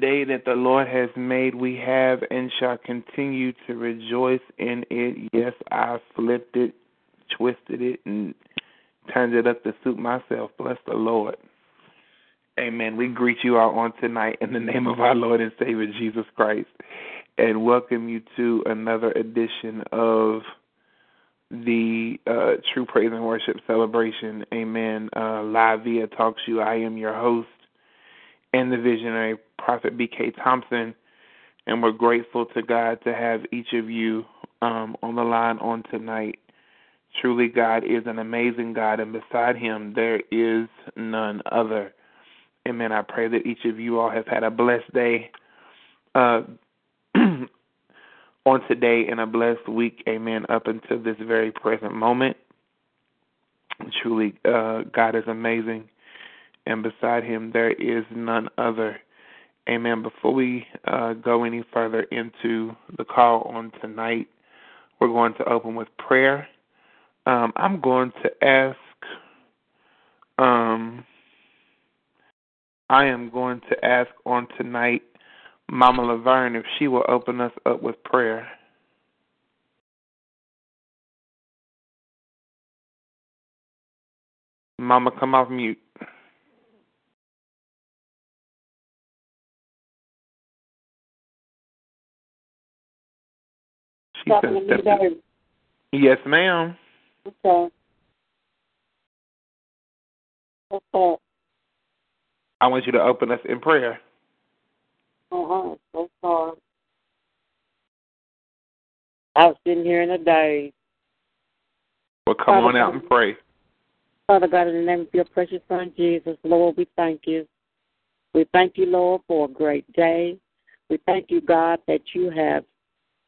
Day that the Lord has made. We have and shall continue to rejoice in it. Yes, I flipped it, twisted it, and turned it up to suit myself. Bless the Lord. Amen. We greet you all on tonight in the name of our Lord and Savior Jesus Christ and welcome you to another edition of the uh, True Praise and Worship Celebration. Amen. Uh, live via TalkShoe. I am your host and the visionary prophet B.K. Thompson, and we're grateful to God to have each of you um, on the line on tonight. Truly, God is an amazing God, and beside Him there is none other. Amen. I pray that each of you all have had a blessed day uh, on today and a blessed week. Amen. Up until this very present moment. Truly, uh, God is amazing and beside him there is none other. Amen. Before we uh, go any further into the call on tonight, we're going to open with prayer. Um, I'm going to ask, um, I am going to ask on tonight Mama Laverne if she will open us up with prayer. Mama, come off mute. She said, step Yes, ma'am. Okay. That? I want you to open us in prayer. Uh-huh. So sorry. I was sitting here in a daze. Well, come on out and pray. Father God, in the name of your precious Son, Jesus, Lord, we thank you. We thank you, Lord, for a great day. We thank you, God, that you have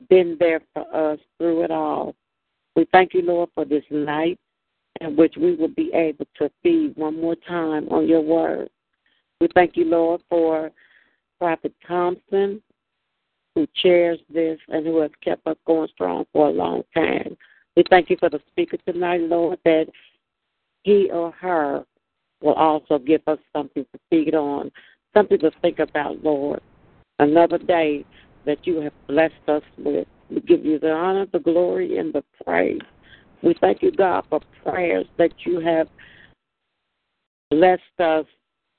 been there for us through it all. We thank you, Lord, for this night in which we will be able to feed one more time on your word. We thank you, Lord, for Prophet Thompson, who chairs this and who has kept us going strong for a long time. We thank you for the speaker tonight, Lord, that he or her will also give us something to feed on, something to think about, Lord. Another day that you have blessed us with. We give you the honor, the glory, and the praise. We thank you, God, for prayers that you have blessed us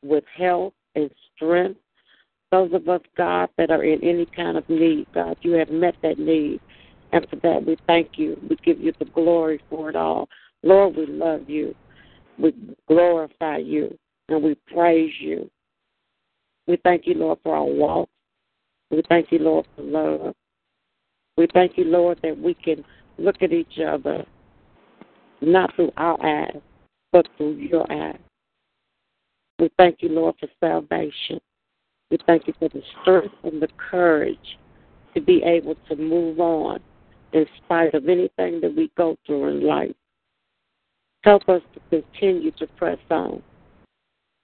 with health and strength. Those of us, God, that are in any kind of need, God, you have met that need. And for that, we thank you. We give you the glory for it all. Lord, we love you. We glorify you. And we praise you. We thank you, Lord, for our walk. We thank you, Lord, for love. We thank you, Lord, that we can look at each other not through our eyes, but through your eyes. We thank you, Lord, for salvation. We thank you for the strength and the courage to be able to move on in spite of anything that we go through in life. Help us to continue to press on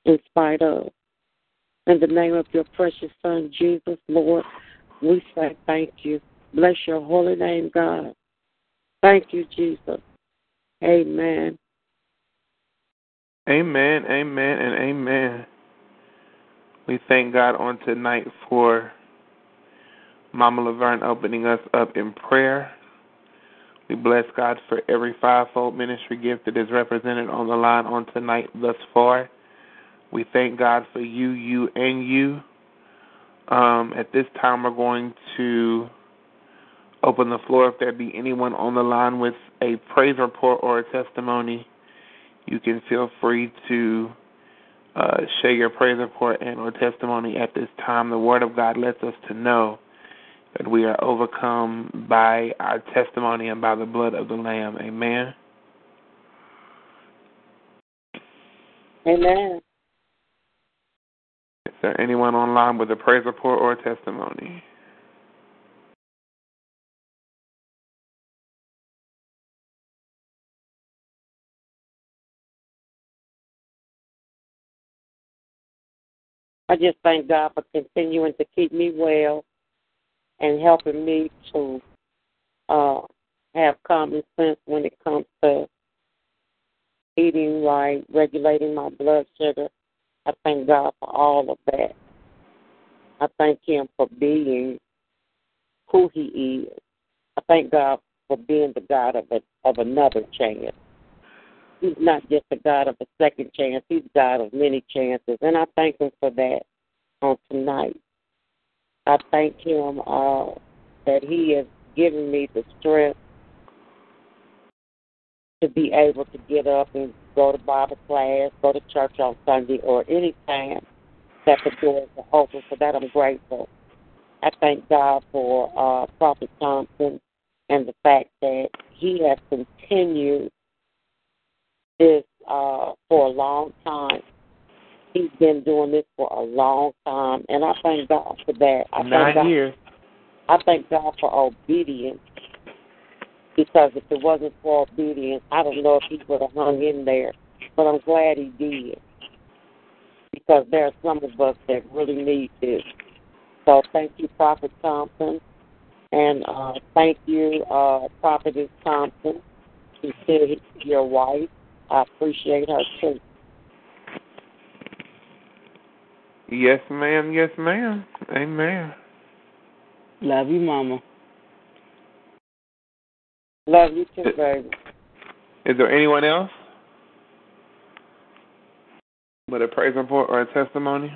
in spite of. In the name of your precious Son, Jesus, Lord, we say thank you. Bless your holy name, God. Thank you, Jesus. Amen. Amen, amen, and amen. We thank God on tonight for Mama Laverne opening us up in prayer. We bless God for every fivefold ministry gift that is represented on the line on tonight thus far. We thank God for you, you, and you. Um, at this time, we're going to open the floor. If there be anyone on the line with a praise report or a testimony, you can feel free to uh, share your praise report and or testimony at this time. The Word of God lets us to know that we are overcome by our testimony and by the blood of the Lamb. Amen. Amen. Is there anyone online with a praise report or a testimony? I just thank God for continuing to keep me well and helping me to uh, have common sense when it comes to eating right, regulating my blood sugar. I thank God for all of that. I thank Him for being who He is. I thank God for being the God of a, of another chance. He's not just a God of a second chance. He's God of many chances, and I thank Him for that on tonight. I thank Him uh, that He has given me the strength to be able to get up and go to Bible class, go to church on Sunday, or any time that the doors are open. For that, I'm grateful. I thank God for uh, Prophet Thompson and the fact that he has continued this uh, for a long time. He's been doing this for a long time, and I thank God for that. I Nine thank God, years. I thank God for obedience because if it wasn't for obedience, I don't know if he would have hung in there. But I'm glad he did because there are some of us that really need this. So thank you, Prophet Thompson, and uh, thank you, uh, Prophetess Thompson. She's still your wife. I appreciate her too. Yes, ma'am. Yes, ma'am. Amen. Love you, Mama. Love you too, baby. Is there anyone else with a praise report or a testimony?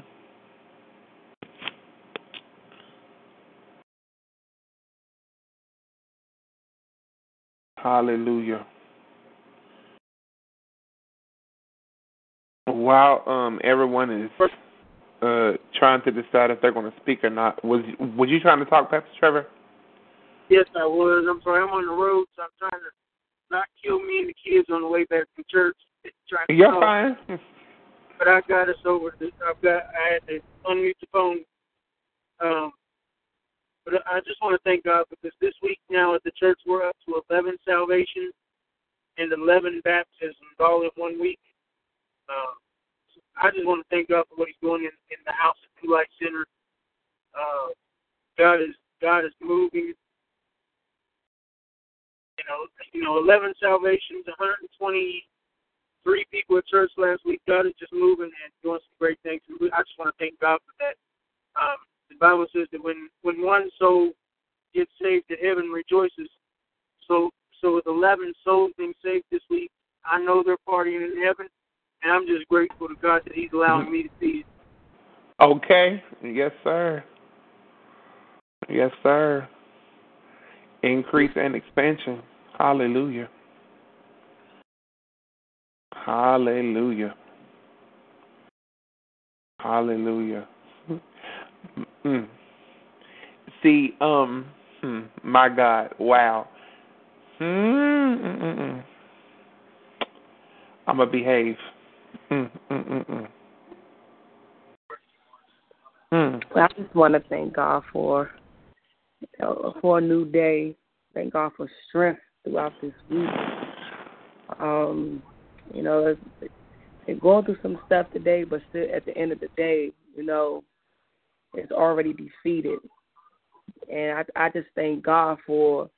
Hallelujah. While um everyone is uh trying to decide if they're going to speak or not, was was you trying to talk, Pastor Trevor? Yes, I was. I'm sorry. I'm on the road, so I'm trying to not kill me and the kids on the way back from church. Trying to You're talk. fine. But I got us over. This. I've got. I had to unmute the phone. Um, but I just want to thank God because this week now at the church we're up to 11 salvations and 11 baptisms all in one week. Um, so I just want to thank God for what He's doing in, in the house at New Life Center. Uh, God is God is moving. You know, you know, 11 salvations, 123 people at church last week. God is just moving and doing some great things. I just want to thank God for that. Um, the Bible says that when when one soul gets saved, that heaven rejoices. So so with 11 souls being saved this week, I know they're partying in heaven, and I'm just grateful to God that He's allowing me to see it. Okay. Yes, sir. Yes, sir. Increase and expansion. Hallelujah. Hallelujah. Hallelujah. Mm. See, um, hmm, my God, wow. Mm-mm-mm. I'm gonna behave. Mm, mm. Well, I just want to thank God for for a new day. Thank God for strength throughout this week. Um, you know, it's going through some stuff today, but still, at the end of the day, you know, it's already defeated. And I, I just thank God for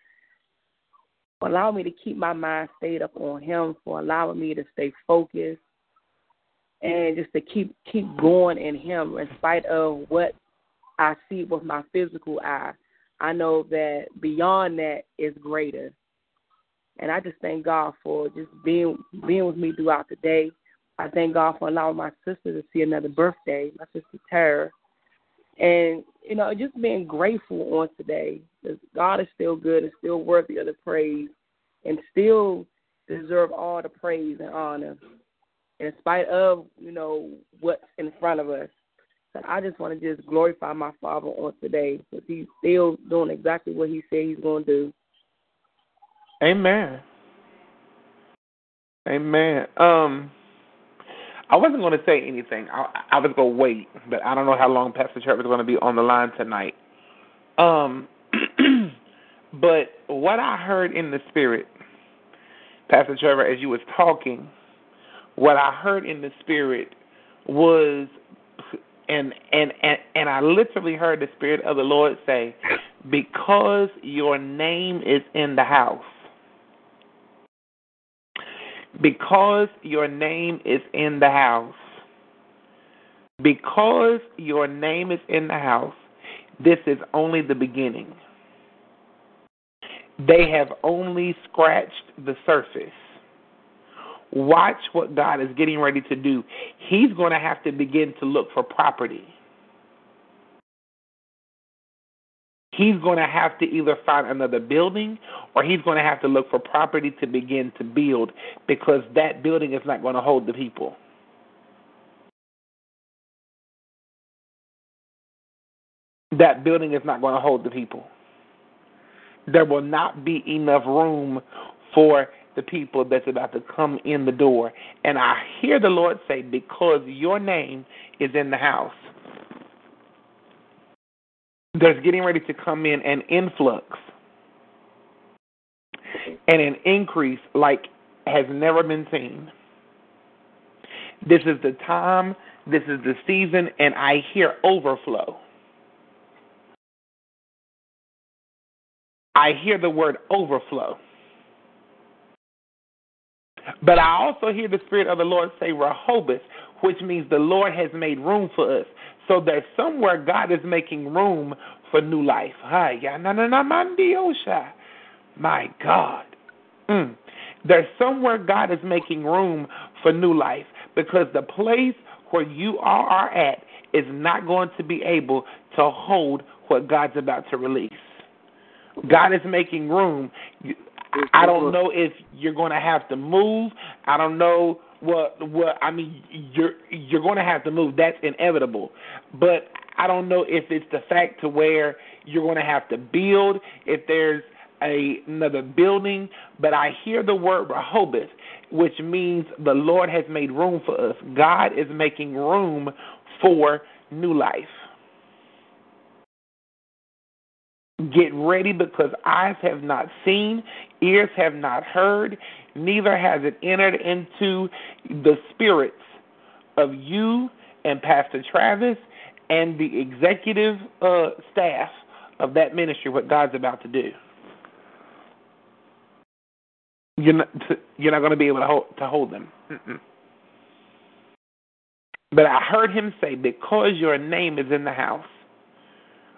allowing me to keep my mind stayed up on Him, for allowing me to stay focused, and just to keep keep going in Him in spite of what I see with my physical eye. I know that beyond that is greater. And I just thank God for just being being with me throughout the day. I thank God for allowing my sister to see another birthday, my sister Tara. And, you know, just being grateful on today. Because God is still good and still worthy of the praise and still deserve all the praise and honor in spite of, you know, what's in front of us. I just want to just glorify my Father on today because he's still doing exactly what he said he's going to do. Amen. Amen. Um, I wasn't going to say anything. I, I was going to wait, but I don't know how long Pastor Trevor is going to be on the line tonight. Um, but what I heard in the spirit, Pastor Trevor, as you was talking, what I heard in the spirit was, and and and and I literally heard the spirit of the Lord say, because your name is in the house because your name is in the house, Because your name is in the house, this is only the beginning. They have only scratched the surface. Watch what God is getting ready to do. He's going to have to begin to look for property. He's going to have to either find another building or he's going to have to look for property to begin to build because that building is not going to hold the people. That building is not going to hold the people. There will not be enough room for the people that's about to come in the door. And I hear the Lord say, Because your name is in the house, there's getting ready to come in an influx and an increase like has never been seen. This is the time, this is the season, and I hear overflow. I hear the word overflow. But I also hear the Spirit of the Lord say Rehoboth, which means the Lord has made room for us. So there's somewhere God is making room for new life. Haya na na na manda Osha. My God. Mm. There's somewhere God is making room for new life because the place where you all are at is not going to be able to hold what God's about to release. God is making room. I don't know if you're going to have to move. I don't know what what I mean. You're you're going to have to move. That's inevitable. But I don't know if it's the fact to where you're going to have to build. If there's a, another building, but I hear the word Rehoboth, which means the Lord has made room for us. God is making room for new life. Get ready because eyes have not seen, ears have not heard, neither has it entered into the spirits of you and Pastor Travis and the executive uh, staff of that ministry what God's about to do. You're not you're not going to be able to hold to hold them. Mm-mm. But I heard him say, "Because your name is in the house."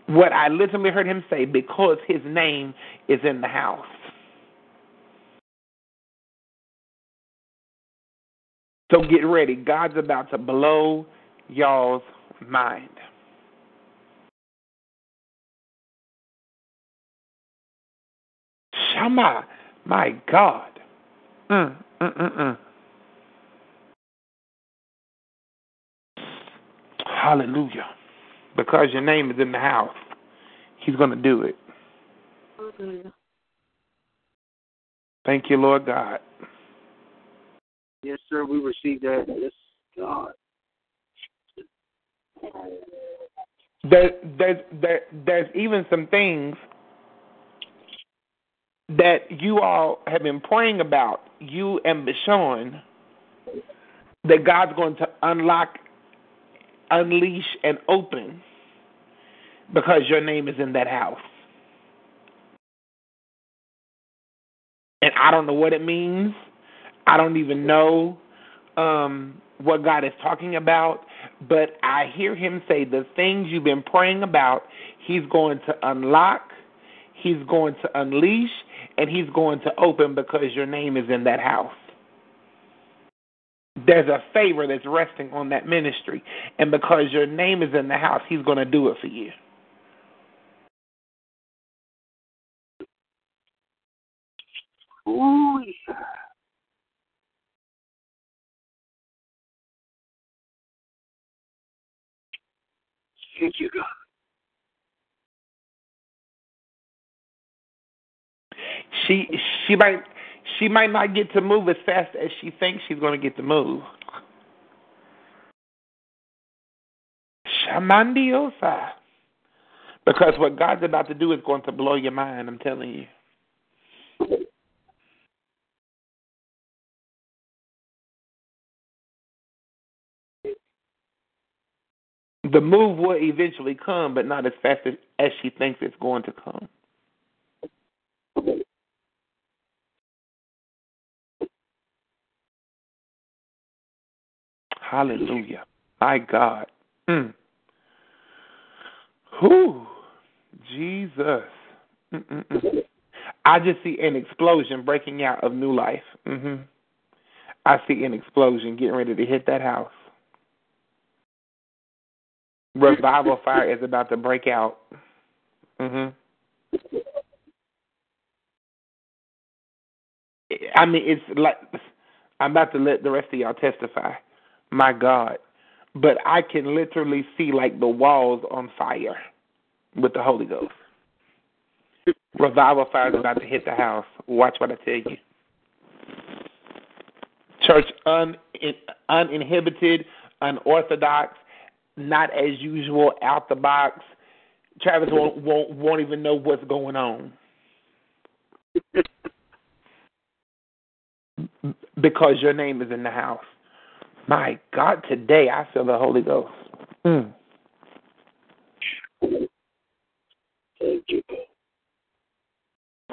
What I literally heard him say, "Because his name is in the house." So get ready. God's about to blow y'all's mind. Shama, my God. Mm, mm, mm, mm. Hallelujah. Because your name is in the house, He's going to do it. Hallelujah. Thank you, Lord God. Yes, sir. We received that. Yes, God. There, there's there, there's even some things that you all have been praying about, you and Bashan, that God's going to unlock, unleash, and open because your name is in that house. And I don't know what it means. I don't even know um, what God is talking about, but I hear Him say the things you've been praying about, He's going to unlock, He's going to unleash, and He's going to open because your name is in that house. There's a favor that's resting on that ministry, and because your name is in the house, He's going to do it for you. Ooh, yeah. Thank you, God. She she might she might not get to move as fast as she thinks she's going to get to move. Shamandiosa. Because what God's about to do is going to blow your mind, I'm telling you. The move will eventually come, but not as fast as, as she thinks it's going to come. Hallelujah. My God. Mm. Whew. Jesus. Mm-mm-mm. I just see an explosion breaking out of new life. hmm I see an explosion getting ready to hit that house. Revival fire is about to break out. hmm I mean, it's like I'm about to let the rest of y'all testify. My God, but I can literally see like the walls on fire with the Holy Ghost. Revival fire is about to hit the house. Watch what I tell you. Church un, uninhibited, unorthodox, not as usual, out the box. Travis won't won't, won't even know what's going on. because your name is in the house. My God, today I feel the Holy Ghost. Mm. Thank you.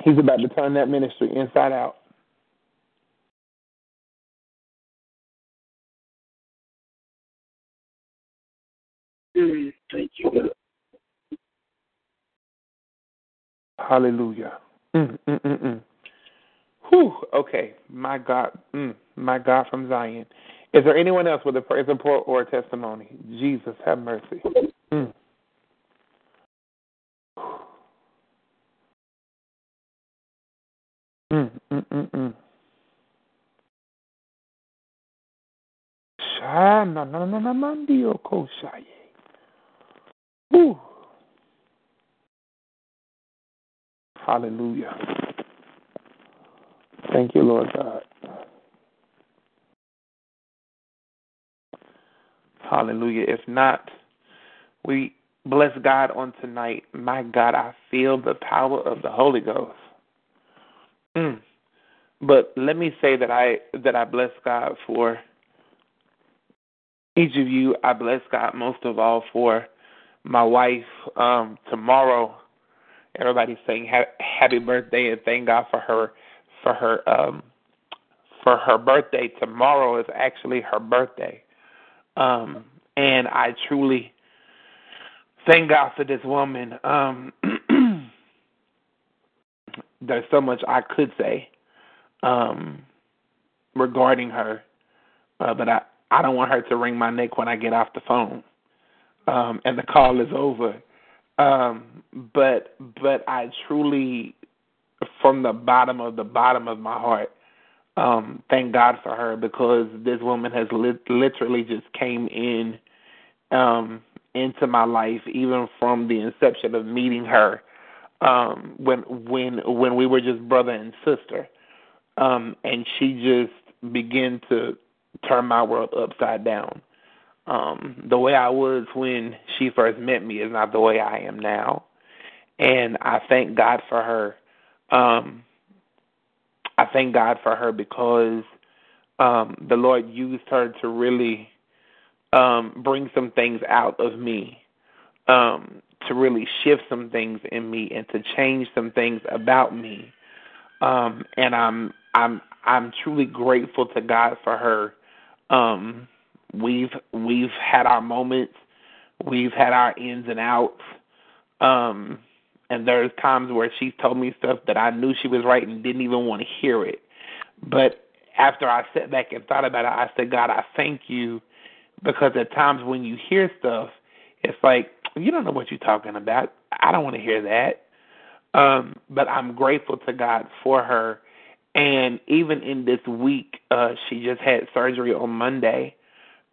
He's about to turn that ministry inside out. Mm, thank you, Hallelujah. Mm, mm, mm, mm. Whew. Okay. My God. Mm, my God from Zion. Is there anyone else with a praise report or a testimony? Jesus, have mercy. Mm. Mm, mm, mm, mm. Shana na na na mandio koshaye. Hallelujah. Thank you, Lord God. Hallelujah. If not, we bless God on tonight. My God, I feel the power of the Holy Ghost. Mm. But let me say that I that I bless God for each of you. I bless God most of all for my wife. Um, tomorrow, everybody's saying ha- happy birthday and thank God for her for her um, for her birthday. Tomorrow is actually her birthday, um, and I truly thank God for this woman. Um, there's so much I could say um, regarding her, uh, but I I don't want her to wring my neck when I get off the phone um, and the call is over. Um, but but I truly, from the bottom of the bottom of my heart, um, thank God for her because this woman has li- literally just came in um, into my life, even from the inception of meeting her um, when when when we were just brother and sister, um, and she just began to turn my world upside down. Um, the way I was when she first met me is not the way I am now, and I thank God for her. Um, I thank God for her because um, the Lord used her to really um, bring some things out of me, um, to really shift some things in me, and to change some things about me. Um, and I'm I'm I'm truly grateful to God for her. Um, we've we've had our moments, we've had our ins and outs. Um, and there's times where she's told me stuff that I knew she was right and didn't even want to hear it. But after I sat back and thought about it, I said, God, I thank you because at times when you hear stuff, it's like you don't know what you're talking about. I don't want to hear that. Um, but I'm grateful to God for her. And even in this week, uh, she just had surgery on Monday,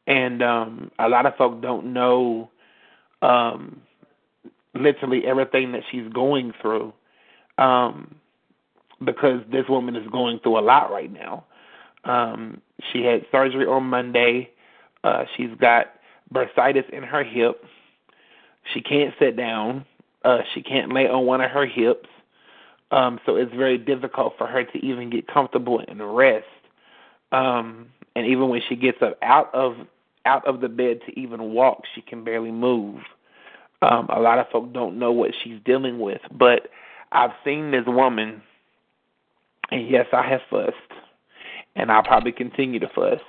and um, a lot of folk don't know um, literally everything that she's going through um, because this woman is going through a lot right now. Um, she had surgery on Monday. Uh, she's got bursitis in her hip. She can't sit down. Uh, she can't lay on one of her hips. Um, so it's very difficult for her to even get comfortable and rest. Um, and even when she gets up out of out of the bed to even walk, she can barely move. Um, a lot of folk don't know what she's dealing with, but I've seen this woman, and yes, I have fussed, and I'll probably continue to fuss.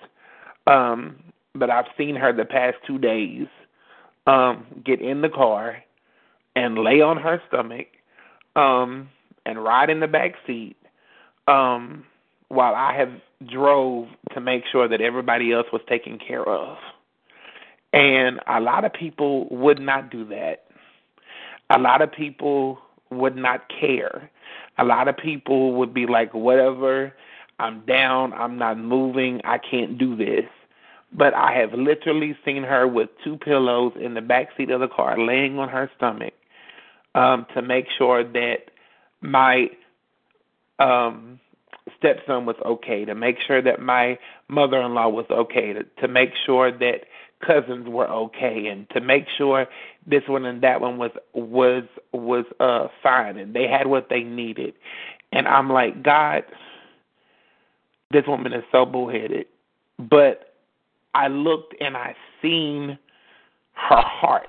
Um, but I've seen her the past two days um, get in the car and lay on her stomach um, and ride in the back seat um, while I have drove to make sure that everybody else was taken care of. And a lot of people would not do that. A lot of people would not care. A lot of people would be like, whatever, I'm down, I'm not moving, I can't do this. But I have literally seen her with two pillows in the back seat of the car, laying on her stomach, um, to make sure that my um stepson was okay, to make sure that my mother in law was okay, to, to make sure that cousins were okay and to make sure this one and that one was was was uh fine and they had what they needed. And I'm like, God, this woman is so bullheaded. But I looked and I seen her heart.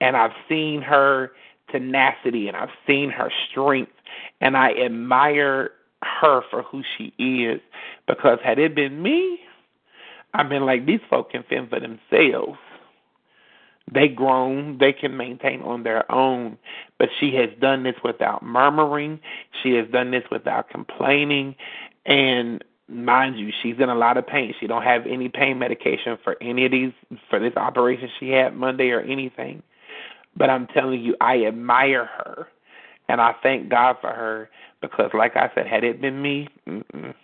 And I've seen her tenacity and I've seen her strength and I admire her for who she is because had it been me, I've been like these folk can fend for themselves. They grown, they can maintain on their own. But she has done this without murmuring. She has done this without complaining. And mind you, she's in a lot of pain. She don't have any pain medication for any of these for this operation she had Monday or anything. But I'm telling you, I admire her and I thank God for her because like I said, had it been me, mm-mm.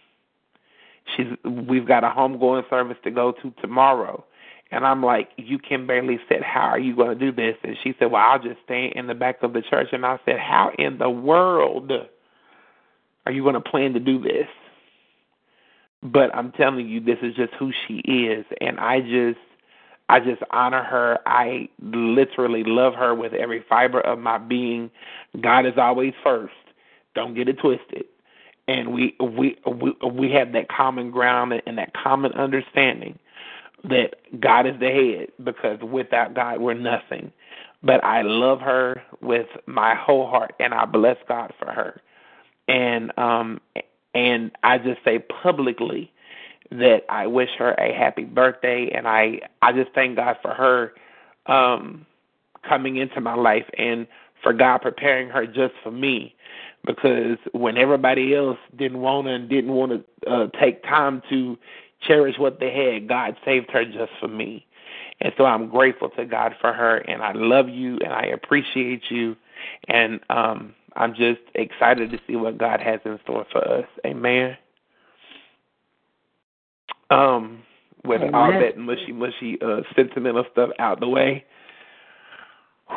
she's we've got a homegoing service to go to tomorrow and I'm like, you can barely sit. How are you going to do this? And she said, well, I'll just stay in the back of the church. And I said, how in the world are you going to plan to do this? But I'm telling you, this is just who she is, and I just, I just honor her. I literally love her with every fiber of my being. God is always first. Don't get it twisted. And we we we we have that common ground and that common understanding that God is the head because without God we're nothing. But I love her with my whole heart and I bless God for her. And um and I just say publicly that I wish her a happy birthday and I I just thank God for her um coming into my life and for God preparing her just for me because when everybody else didn't want to and didn't want to uh, take time to cherish what they had. God saved her just for me. And so I'm grateful to God for her and I love you and I appreciate you and um I'm just excited to see what God has in store for us. Amen. Um with Amen. all that mushy mushy uh sentimental stuff out the way.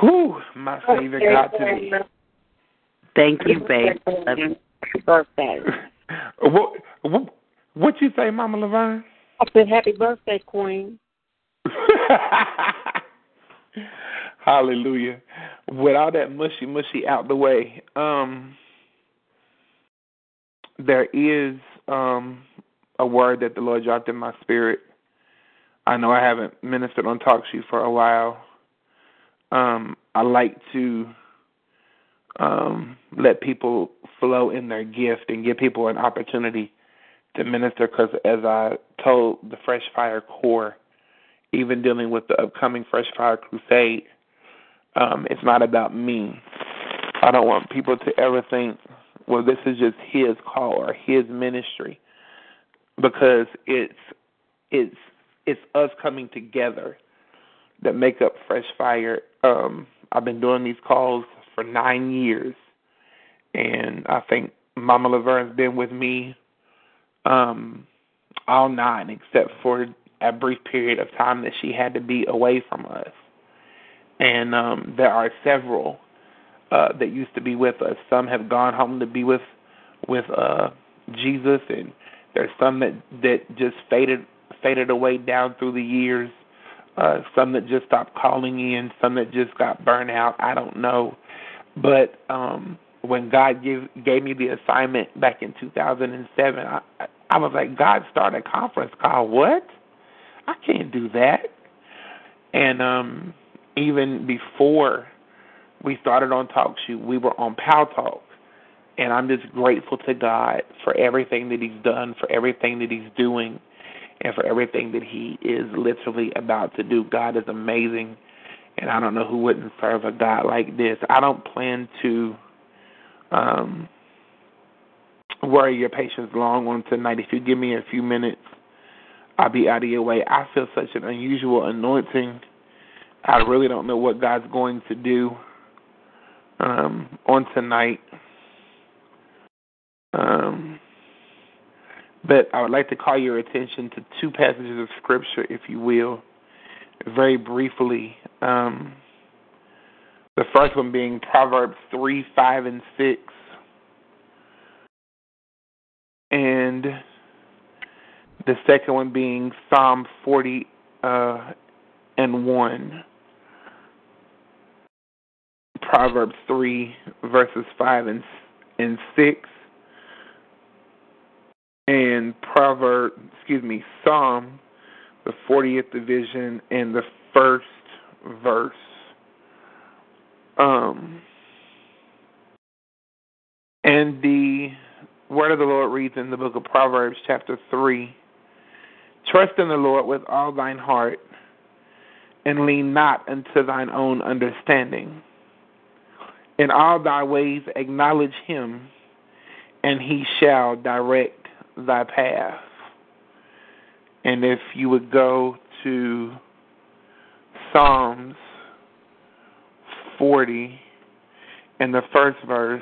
Whew, my Savior got to me. Thank you, babe. Birthday. what, what what you say, Mama Laverne? I said, "Happy birthday, Queen." Hallelujah. With all that mushy mushy out the way, um, there is um, a word that the Lord dropped in my spirit. I know I haven't ministered on TalkShoe for a while. Um, I like to um, let people flow in their gift and give people an opportunity to minister because as I told the Fresh Fire Corps, even dealing with the upcoming Fresh Fire Crusade, um, it's not about me. I don't want people to ever think, well, this is just his call or his ministry, because it's it's it's us coming together that make up Fresh Fire. Um, I've been doing these calls for nine years, and I think Mama Laverne's been with me um, all nine, except for a brief period of time that she had to be away from us. And um, there are several uh, that used to be with us. Some have gone home to be with with uh, Jesus, and there's some that that just faded faded away down through the years. Uh, some that just stopped calling in, some that just got burned out. I don't know, but um, when God gave gave me the assignment back in 2007, I, I was like, God started a conference call. What? I can't do that. And um even before we started on Talk Show, we were on Pow Talk. And I'm just grateful to God for everything that He's done, for everything that He's doing. And for everything that He is literally about to do. God is amazing, and I don't know who wouldn't serve a God like this. I don't plan to um, worry your patience long on tonight. If you give me a few minutes, I'll be out of your way. I feel such an unusual anointing. I really don't know what God's going to do um, on tonight. Um, but I would like to call your attention to two passages of Scripture, if you will, very briefly. Um, the first one being Proverbs 3, 5, and 6. And the second one being Psalm 40 uh, and 1. Proverbs 3, verses 5 and, and 6 and Proverb, excuse me, Psalm, the 40th division and the first verse. Um, and the word of the Lord reads in the book of Proverbs, chapter 3 Trust in the Lord with all thine heart, and lean not unto thine own understanding. In all thy ways acknowledge him, and he shall direct thy path. And if you would go to Psalms 40 in the first verse,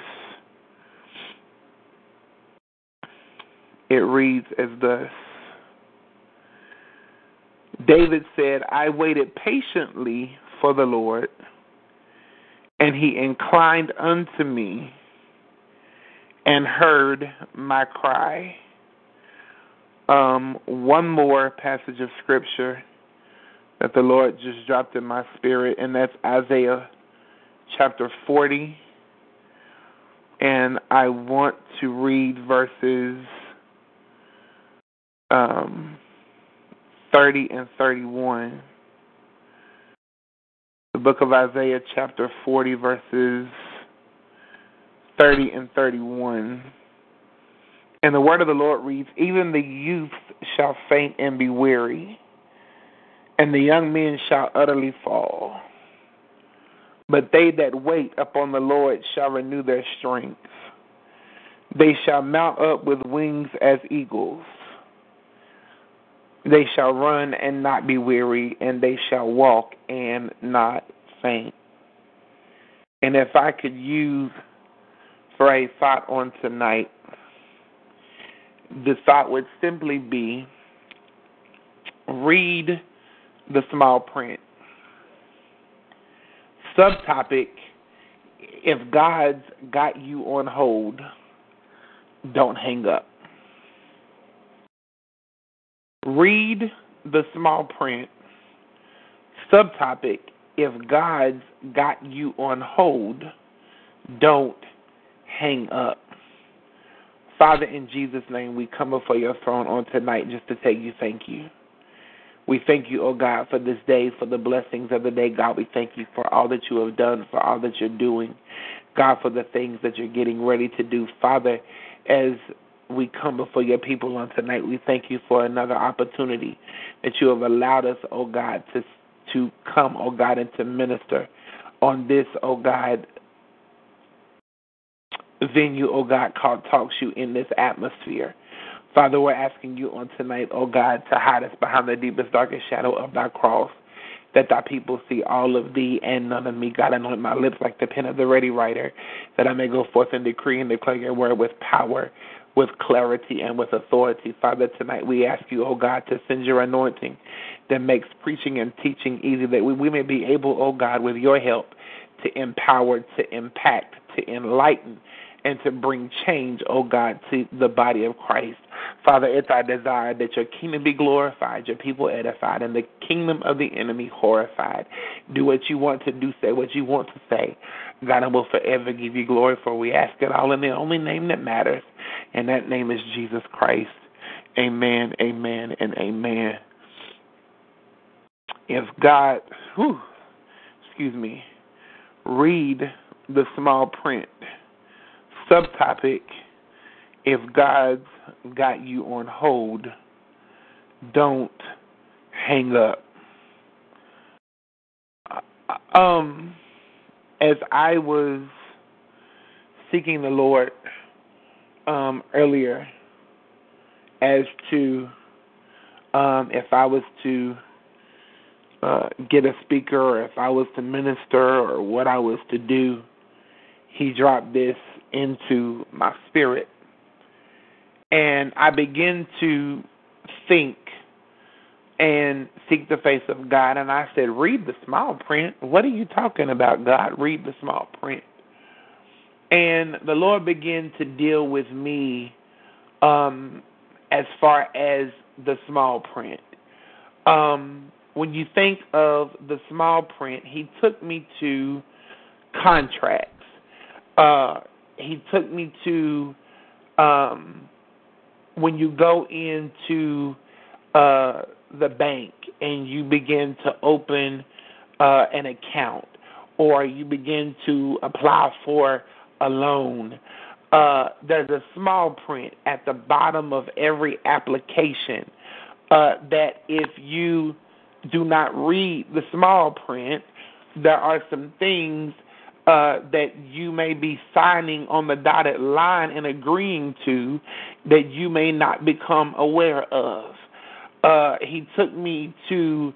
it reads as thus David said, I waited patiently for the Lord, and he inclined unto me and heard my cry um, one more passage of scripture that the Lord just dropped in my spirit, and that's Isaiah chapter 40. And I want to read verses um, 30 and 31. The book of Isaiah, chapter 40, verses 30 and 31. And the word of the Lord reads Even the youth shall faint and be weary, and the young men shall utterly fall. But they that wait upon the Lord shall renew their strength. They shall mount up with wings as eagles. They shall run and not be weary, and they shall walk and not faint. And if I could use for a thought on tonight, the thought would simply be read the small print. Subtopic If God's got you on hold, don't hang up. Read the small print. Subtopic If God's got you on hold, don't hang up. Father, in Jesus' name, we come before your throne on tonight just to tell you thank you. We thank you, oh God, for this day, for the blessings of the day. God, we thank you for all that you have done, for all that you're doing. God, for the things that you're getting ready to do. Father, as we come before your people on tonight, we thank you for another opportunity that you have allowed us, oh God, to to come, oh God, and to minister on this, oh God, venue, oh God, called Talk Show in this atmosphere. Father, we're asking you on tonight, oh God, to hide us behind the deepest, darkest shadow of thy cross, that thy people see all of thee and none of me. God, anoint my lips like the pen of the ready writer, that I may go forth and decree and declare your word with power, with clarity, and with authority. Father, tonight we ask you, oh God, to send your anointing that makes preaching and teaching easy, that we, we may be able, oh God, with your help, to empower, to impact, to enlighten, and to bring change, oh God, to the body of Christ. Father, it's our desire that your kingdom be glorified, your people edified, and the kingdom of the enemy horrified. Do what you want to do, say what you want to say. God, I will forever give you glory, for we ask it all in the only name that matters, and that name is Jesus Christ. Amen, amen, and amen. If God, whew, excuse me, read the small print subtopic if God's got you on hold, don't hang up. Um, as I was seeking the Lord um, earlier as to um, if I was to uh, get a speaker or if I was to minister or what I was to do, he dropped this into my spirit. And I begin to think and seek the face of God. And I said, Read the small print. What are you talking about, God? Read the small print. And the Lord began to deal with me um, as far as the small print. Um, when you think of the small print, He took me to contracts. Uh, he took me to um, when you go into uh, the bank and you begin to open uh, an account or you begin to apply for a loan, uh, there's a small print at the bottom of every application uh, that if you do not read the small print, there are some things uh, that you may be signing on the dotted line and agreeing to that you may not become aware of uh, he took me to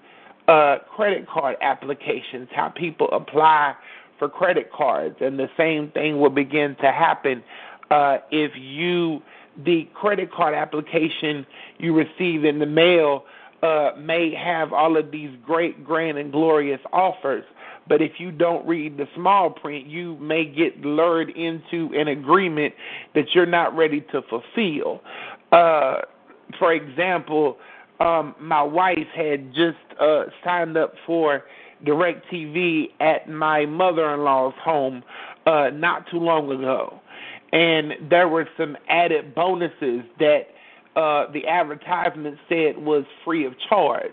uh, credit card applications, how people apply for credit cards, and the same thing will begin to happen uh, if you the credit card application you receive in the mail uh, may have all of these great, grand, and glorious offers. But if you don't read the small print, you may get lured into an agreement that you're not ready to fulfill. Uh, for example, um, my wife had just uh, signed up for DirecTV at my mother-in-law's home uh, not too long ago, and there were some added bonuses that uh, the advertisement said was free of charge.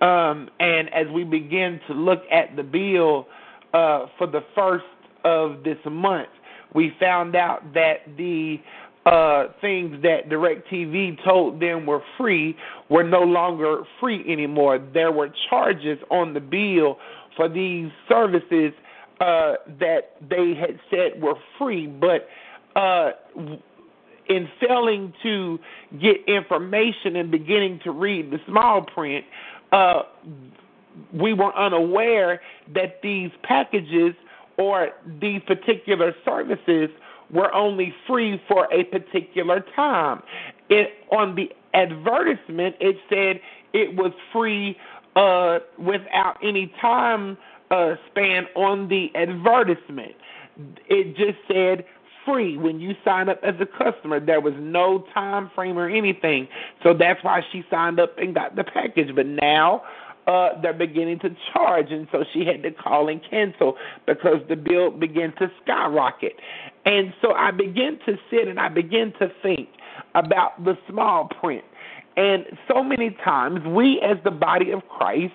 Um, and as we begin to look at the bill uh, for the first of this month, we found out that the uh, things that DirecTV told them were free were no longer free anymore. There were charges on the bill for these services uh, that they had said were free, but uh, in failing to get information and beginning to read the small print, uh, we were unaware that these packages or these particular services were only free for a particular time. It on the advertisement it said it was free uh, without any time uh, span on the advertisement. It just said free when you sign up as a customer. There was no time frame or anything. So that's why she signed up and got the package. But now uh, they're beginning to charge, and so she had to call and cancel because the bill began to skyrocket. And so I began to sit and I began to think about the small print. And so many times, we as the body of Christ,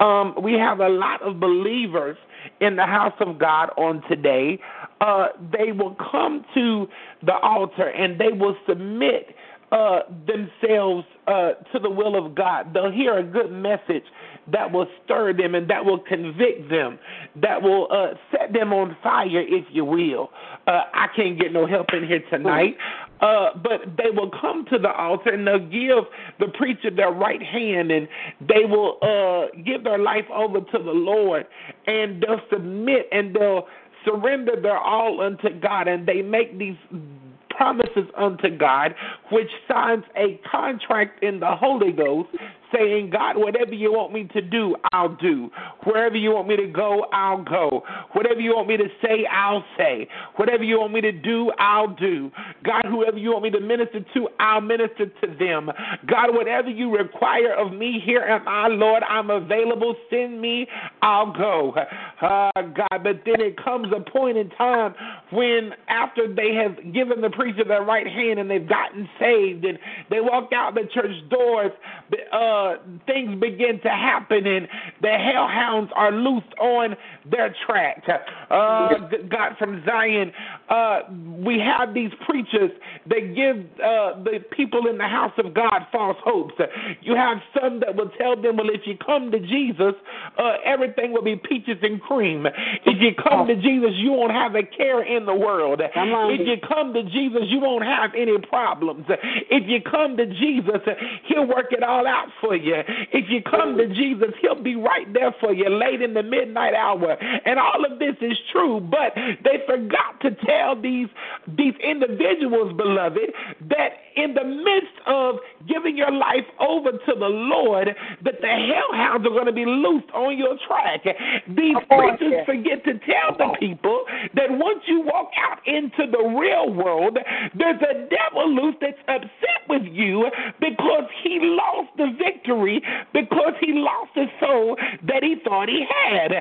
um, we have a lot of believers in the house of God on today. Uh, they will come to the altar and they will submit uh, themselves uh, to the will of God. They'll hear a good message that will stir them and that will convict them, that will uh, set them on fire, if you will. Uh, I can't get no help in here tonight, uh, but they will come to the altar and they'll give the preacher their right hand and they will uh, give their life over to the Lord and they'll submit and they'll surrender their all unto God and they make these promises unto God, which signs a contract in the Holy Ghost saying, God, whatever you want me to do, I'll do. Wherever you want me to go, I'll go. Whatever you want me to say, I'll say. Whatever you want me to do, I'll do. God, whoever you want me to minister to, I'll minister to them. God, whatever you require of me, here am I, Lord. I'm available. Send me, I'll go. Uh, God, but then it comes a point in time when, after they have given the preacher their right hand and they've gotten saved and they walk out the church doors, uh, uh, things begin to happen and the hellhounds are loosed on their track. Uh, God from Zion, uh, we have these preachers that give uh, the people in the house of God false hopes. You have some that will tell them, well, if you come to Jesus, uh, everything will be peaches and cream. If you come to Jesus, you won't have a care in the world. If you come to Jesus, you won't have any problems. If you come to Jesus, He'll work it all out for you. If you come to Jesus, He'll be right there for you late in the midnight hour. And all of this is true, but they forgot to tell these these individuals, beloved, that in the midst of giving your life over to the Lord, that the hellhounds are going to be loosed on your track. These preachers forget to tell the people that once you walk out into the real world, there's a devil loose that's upset with you because he lost the victory, because he lost the soul that he thought he had.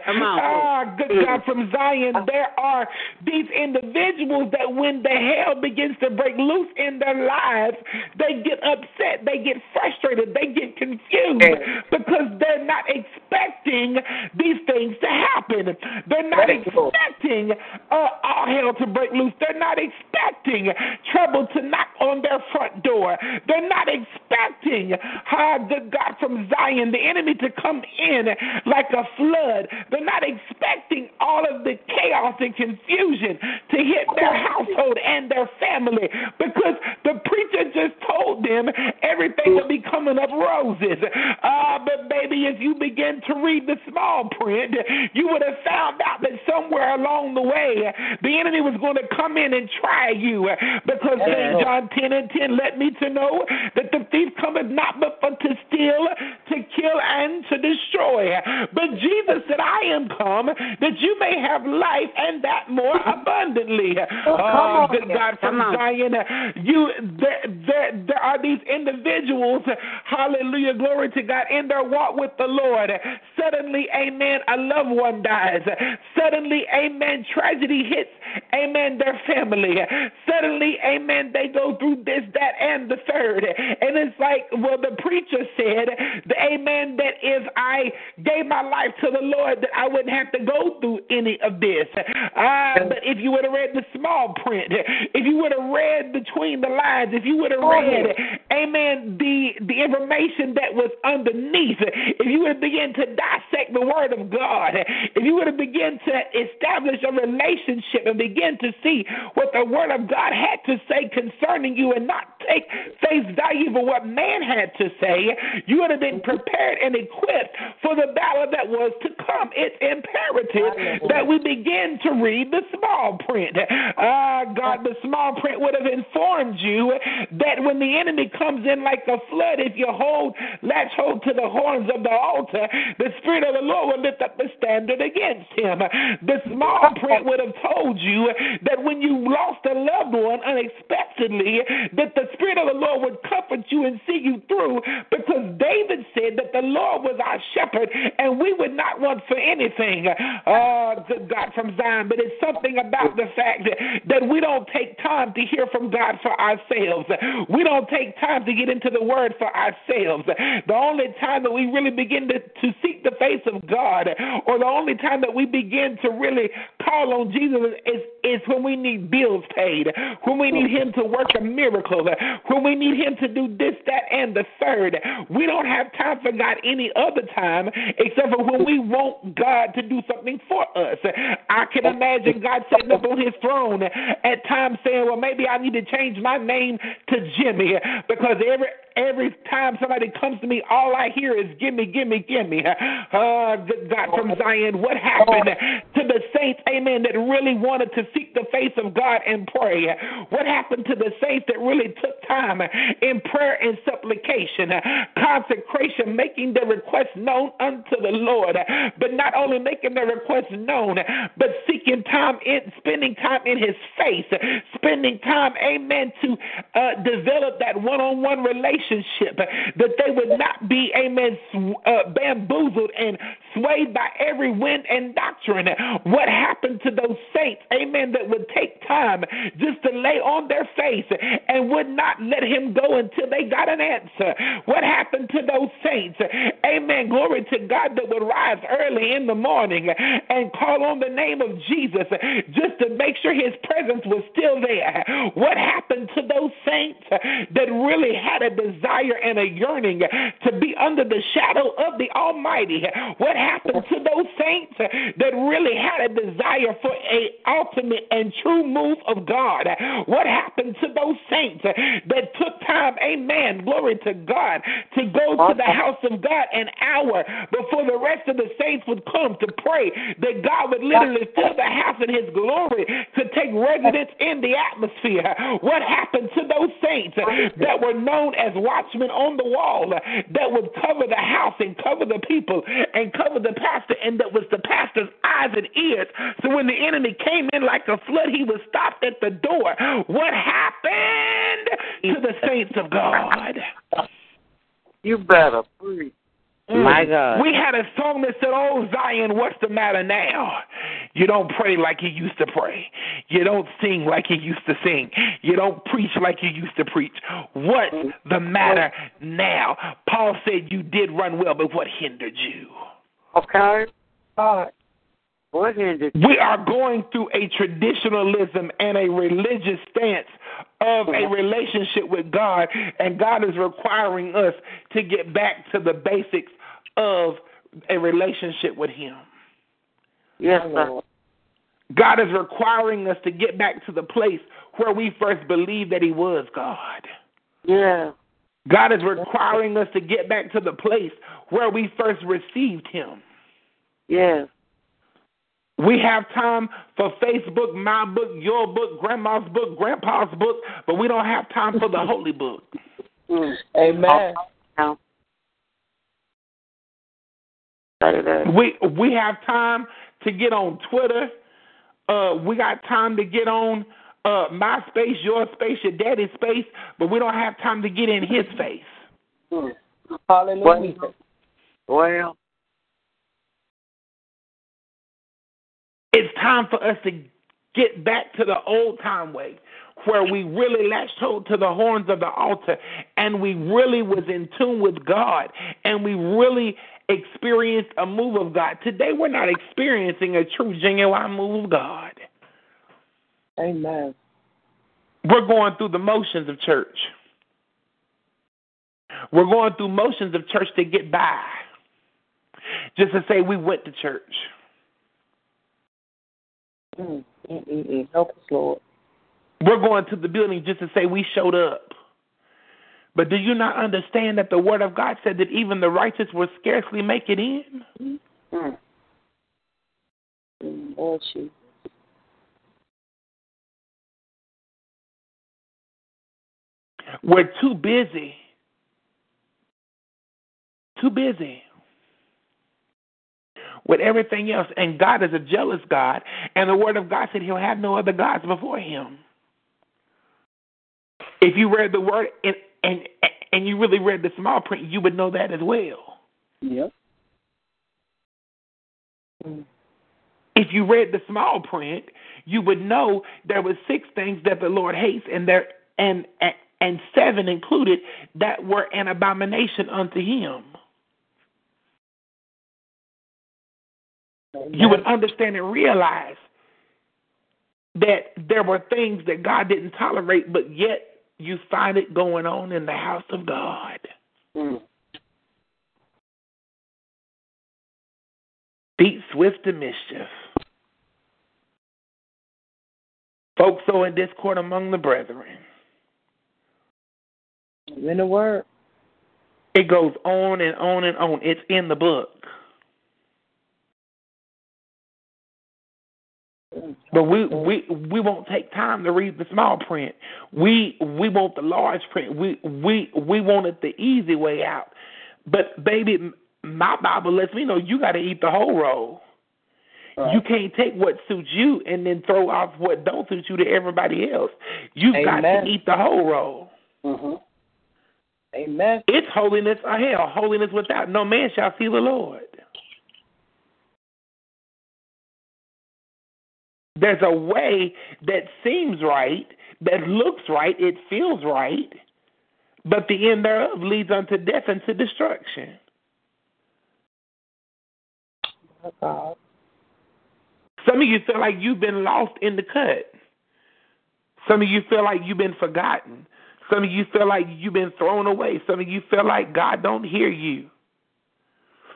Ah, good God from Zion, there are these individuals that when the hell begins to break loose in their lives, they get upset, they get frustrated, they get confused because they're not expecting these things to happen. They're not expecting uh, all hell to break loose. They're not expecting trouble to knock on their front door. They're not expecting, uh, the God from Zion, the enemy to come in like a flood. They're not expecting all of the chaos and confusion to hit their household and their family because the preacher just told them everything will be coming up roses. Uh, but baby, if you begin to read the small print, you would have found out that somewhere along the way, the enemy was going to come in and try you because St. John 10 and 10 let me to know that the thief cometh not but for to steal, to kill, and to destroy. But Jesus said, I am come that you may have life and that more abundantly. Oh, good God from Zion, you there, there there are these individuals, hallelujah, glory to God, in their walk with the Lord. Suddenly, amen, a loved one dies. Suddenly, amen, tragedy hits, amen, their family. Suddenly, amen, they go through this, that, and the third. And it's like, well, the preacher said, the amen, that if I gave my life to the Lord, that I wouldn't have to go through any of this. Uh, but if you would have read the small print, if you would have read between the lines, if you would have read, amen, the, the information that was underneath, if you would have begun to dissect the word of God, if you would have begun to establish a relationship begin to see what the word of God had to say concerning you and not take face value for what man had to say, you would have been prepared and equipped for the battle that was to come. It's imperative that we begin to read the small print. Ah, uh, God, the small print would have informed you that when the enemy comes in like a flood, if you hold, latch hold to the horns of the altar, the Spirit of the Lord will lift up the standard against him. The small print would have told you that when you lost a loved one unexpectedly, that the Spirit of the Lord would comfort you and see you through because David said that the Lord was our shepherd and we would not want for anything. Uh, good God from Zion. But it's something about the fact that, that we don't take time to hear from God for ourselves. We don't take time to get into the Word for ourselves. The only time that we really begin to, to seek the face of God, or the only time that we begin to really call on Jesus is, is when we need bills paid, when we need Him to work a miracle, when we need Him to do this, that, and the third. We don't have time for God any other time except for when we want God to do something for us. I can imagine God sitting up on His throne at times saying, Well, maybe I need to change my name to Jimmy because every every time somebody comes to me, all I hear is gimme, gimme, gimme. Uh, God from Zion, what happened to the saints, amen, that really wanted to seek the face of God and pray? What happened to the saints that really took time in prayer and supplication, consecration, making their requests known unto the Lord, but not only making their requests known, but seeking time in, spending time in His face, spending time, amen, to uh, develop that one on one relationship, that they would not be, amen, uh, bamboozled and swayed by every wind and doctrine. What happened to those saints, amen, that would take time just to lay on their face and would not let him go until they got an answer? What happened to those saints, amen, glory to God, that would rise early in the morning and call on the name of Jesus just to make sure his presence was still there? What happened to those saints that really had a desire and a yearning to be under the shadow of the Almighty? What happened to those saints that really had a desire for a ultimate and true move of God? What happened to those saints that took time, amen, glory to God, to go to the house of God an hour before the rest of the saints would come to pray that God would literally fill the house in his glory to take residence in the atmosphere? What happened to those saints that were known as watchmen on the wall that would cover the house and cover the people and cover the pastor, and that was the pastor's eyes and ears. So when the enemy came in like a flood, he was stopped at the door. What happened to the saints of God? You better preach. Mm. My God. We had a song that said, Oh, Zion, what's the matter now? You don't pray like you used to pray. You don't sing like you used to sing. You don't preach like you used to preach. What's the matter now? Paul said you did run well, but what hindered you? Okay. All right. We are going through a traditionalism and a religious stance of a relationship with God, and God is requiring us to get back to the basics of a relationship with Him. Yes, sir. God is requiring us to get back to the place where we first believed that He was God. Yeah. God is requiring us to get back to the place where we first received Him. Yes. We have time for Facebook, my book, your book, grandma's book, grandpa's book, but we don't have time for the holy book. Amen. Now. We we have time to get on Twitter. Uh, we got time to get on uh, my space, your space, your daddy's space, but we don't have time to get in his face. Hallelujah. Well, It's time for us to get back to the old time way where we really latched hold to the horns of the altar and we really was in tune with God and we really experienced a move of God. Today we're not experiencing a true genuine move of God. Amen. We're going through the motions of church. We're going through motions of church to get by. Just to say we went to church. Mm, mm, mm. Help us, Lord. We're going to the building just to say we showed up. But do you not understand that the Word of God said that even the righteous will scarcely make it in? Mm. Mm, Jesus. We're too busy. Too busy with everything else. And God is a jealous God. And the Word of God said He'll have no other gods before Him. If you read the Word and and and you really read the small print, you would know that as well. Yep. If you read the small print, you would know there were six things that the Lord hates, and there and and, and seven included that were an abomination unto Him. You would understand and realize that there were things that God didn't tolerate, but yet you find it going on in the house of God. mm. Feet swift to mischief. Folks so in discord among the brethren. In the word. It goes on and on and on. It's in the book. But we we we won't take time to read the small print. We we want the large print. We we we want it the easy way out. But baby, my Bible lets me know you got to eat the whole roll. Right. You can't take what suits you and then throw off what don't suit you to everybody else. You've got to eat the whole roll. Mm-hmm. Amen. It's holiness or hell. Holiness without no man shall see the Lord. There's a way that seems right, that looks right, it feels right, but the end thereof leads unto death and to destruction. Some of you feel like you've been lost in the cut. Some of you feel like you've been forgotten. Some of you feel like you've been thrown away. Some of you feel like God don't hear you.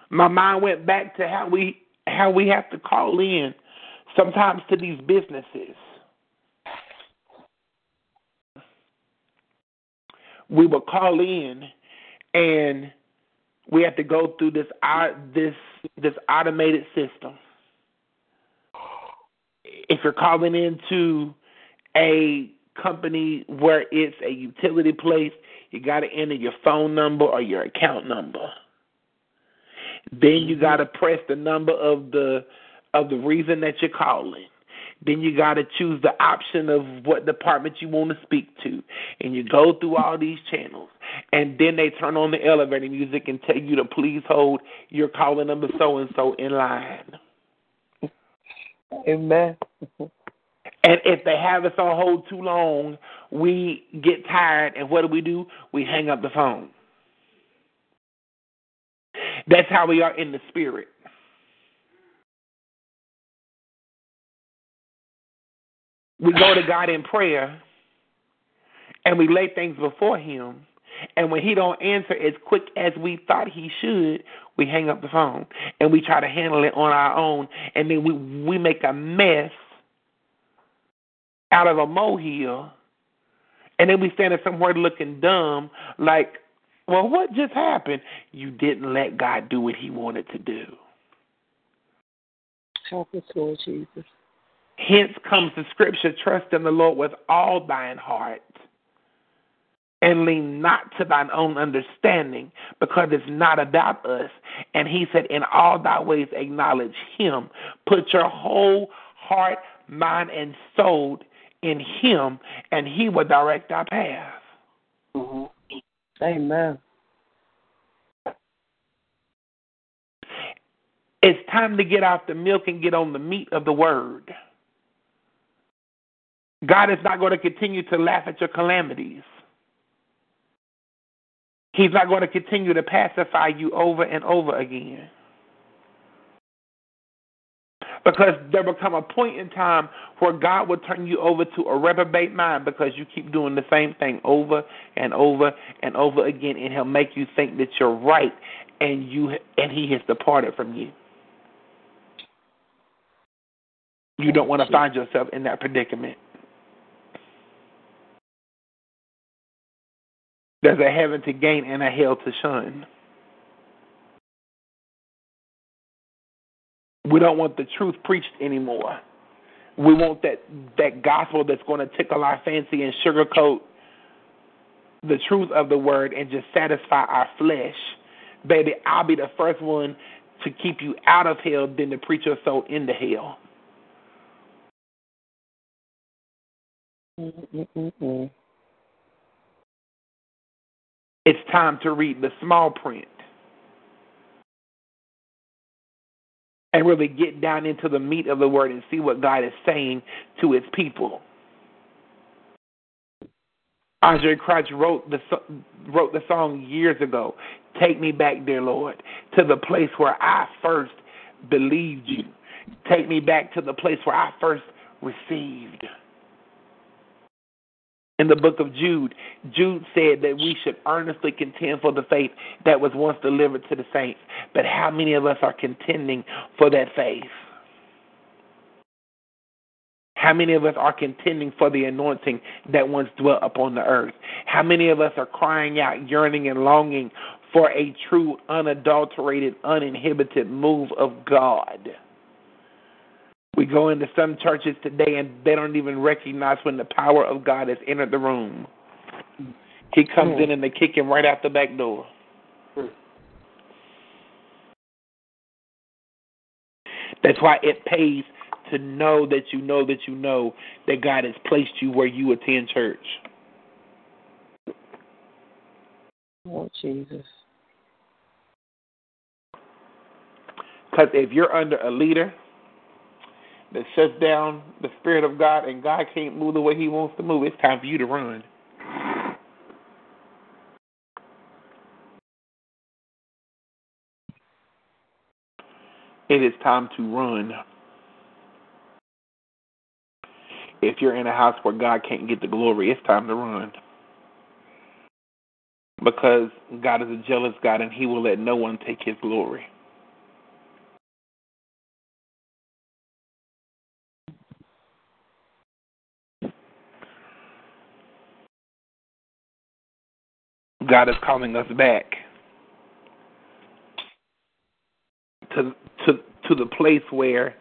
My mind went back to how we how we have to call in sometimes to these businesses. We will call in and we have to go through this this this automated system. If you're calling into a company where it's a utility place, you got to enter your phone number or your account number. Then you mm-hmm. got to press the number of the of the reason that you're calling. Then you got to choose the option of what department you want to speak to. And you go through all these channels. And then they turn on the elevator music and tell you to please hold your calling number so and so in line. Amen. And if they have us on hold too long, we get tired. And what do we do? We hang up the phone. That's how we are in the spirit. We go to God in prayer and we lay things before him and when he don't answer as quick as we thought he should, we hang up the phone and we try to handle it on our own and then we we make a mess out of a molehill and then we standing somewhere looking dumb like well, what just happened? You didn't let God do what He wanted to do. Help us, Lord Jesus. Hence comes the scripture trust in the Lord with all thine heart and lean not to thine own understanding because it's not about us. And he said, In all thy ways acknowledge him. Put your whole heart, mind, and soul in him, and he will direct our path. Mm-hmm. Amen. It's time to get off the milk and get on the meat of the word. God is not going to continue to laugh at your calamities. He's not going to continue to pacify you over and over again. Because there will come a point in time where God will turn you over to a reprobate mind because you keep doing the same thing over and over and over again, and He'll make you think that you're right, and you and He has departed from you. You don't want to find yourself in that predicament. There's a heaven to gain and a hell to shun. We don't want the truth preached anymore. We want that that gospel that's going to tickle our fancy and sugarcoat the truth of the word and just satisfy our flesh. Baby, I'll be the first one to keep you out of hell than to preach your soul into hell. Mm-mm-mm. It's time to read the small print and really get down into the meat of the word and see what God is saying to his people. Andraé Crouch wrote the wrote the song years ago. Take me back, dear Lord, to the place where I first believed you. Take me back to the place where I first received in the book of Jude, Jude said that we should earnestly contend for the faith that was once delivered to the saints. But how many of us are contending for that faith? How many of us are contending for the anointing that once dwelt upon the earth? How many of us are crying out, yearning, and longing for a true, unadulterated, uninhibited move of God? We go into some churches today and they don't even recognize when the power of God has entered the room. He comes hmm. in and they kick him right out the back door. Hmm. That's why it pays to know that you know that you know that God has placed you where you attend church. Oh, Jesus. Because if you're under a leader that shuts down the spirit of God and God can't move the way he wants to move, it's time for you to run. It is time to run. If you're in a house where God can't get the glory, it's time to run. Because God is a jealous God and He will let no one take His glory. God is calling us back to to to the place where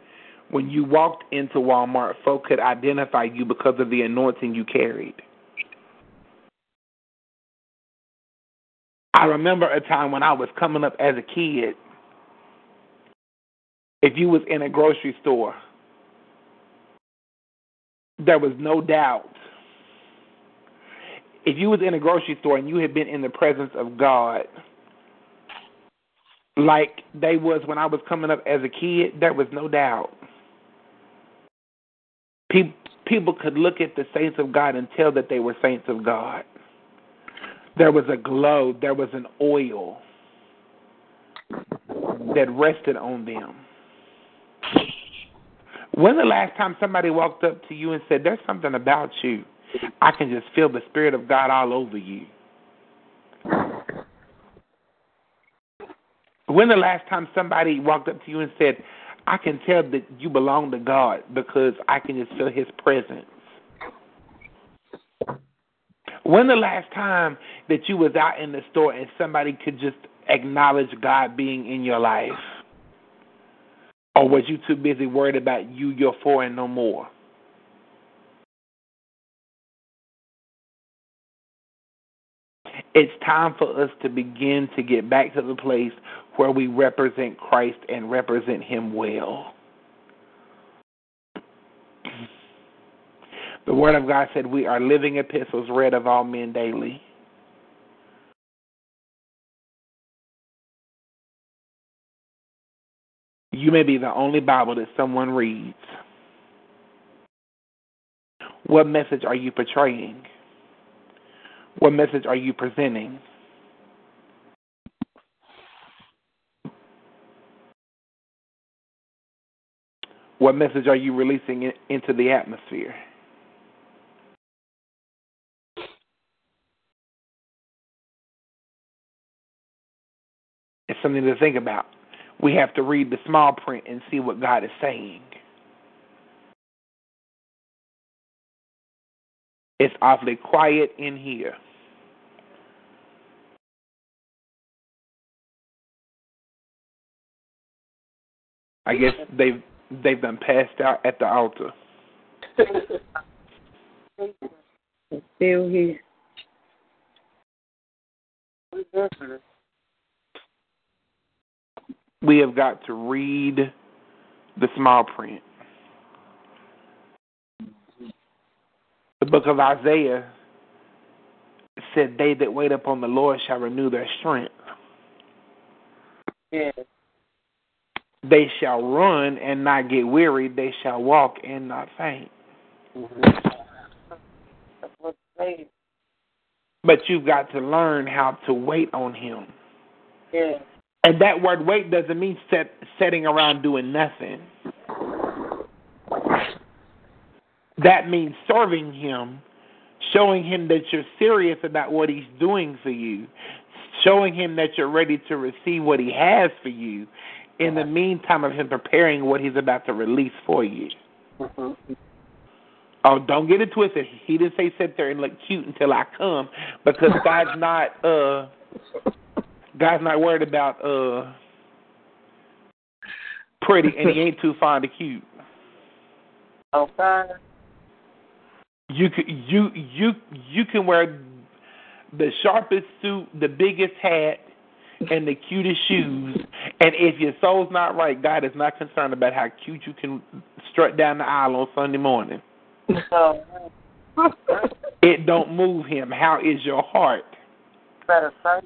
when you walked into Walmart, folk could identify you because of the anointing you carried. I remember a time when I was coming up as a kid. If you was in a grocery store, there was no doubt. If you was in a grocery store and you had been in the presence of God, like they was when I was coming up as a kid, there was no doubt. People people could look at the saints of God and tell that they were saints of God. There was a glow, there was an oil that rested on them. When the last time somebody walked up to you and said, There's something about you? I can just feel the Spirit of God all over you. When the last time somebody walked up to you and said, I can tell that you belong to God because I can just feel His presence. When the last time that you was out in the store and somebody could just acknowledge God being in your life? Or was you too busy worried about you, your four, and no more? It's time for us to begin to get back to the place where we represent Christ and represent Him well. The Word of God said we are living epistles read of all men daily. You may be the only Bible that someone reads. What message are you portraying? What message are you presenting? What message are you releasing into the atmosphere? It's something to think about. We have to read the small print and see what God is saying. It's awfully quiet in here. I guess they've they've been passed out at the altar. Still here. We have got to read the small print. The book of Isaiah said, They that wait upon the Lord shall renew their strength. Yes. They shall run and not get weary. They shall walk and not faint. But you've got to learn how to wait on Him. Yeah. And that word wait doesn't mean set, setting around doing nothing. That means serving Him, showing Him that you're serious about what He's doing for you, showing Him that you're ready to receive what He has for you, in the meantime of Him preparing what He's about to release for you. Mm-hmm. Oh, don't get it twisted. He didn't say sit there and look cute until I come, because God's not uh God's not worried about uh pretty, and He ain't too fond of cute. Okay. You can you you you can wear the sharpest suit, the biggest hat, and the cutest shoes, and if your soul's not right, God is not concerned about how cute you can strut down the aisle on Sunday morning. it don't move him. How is your heart? Better say.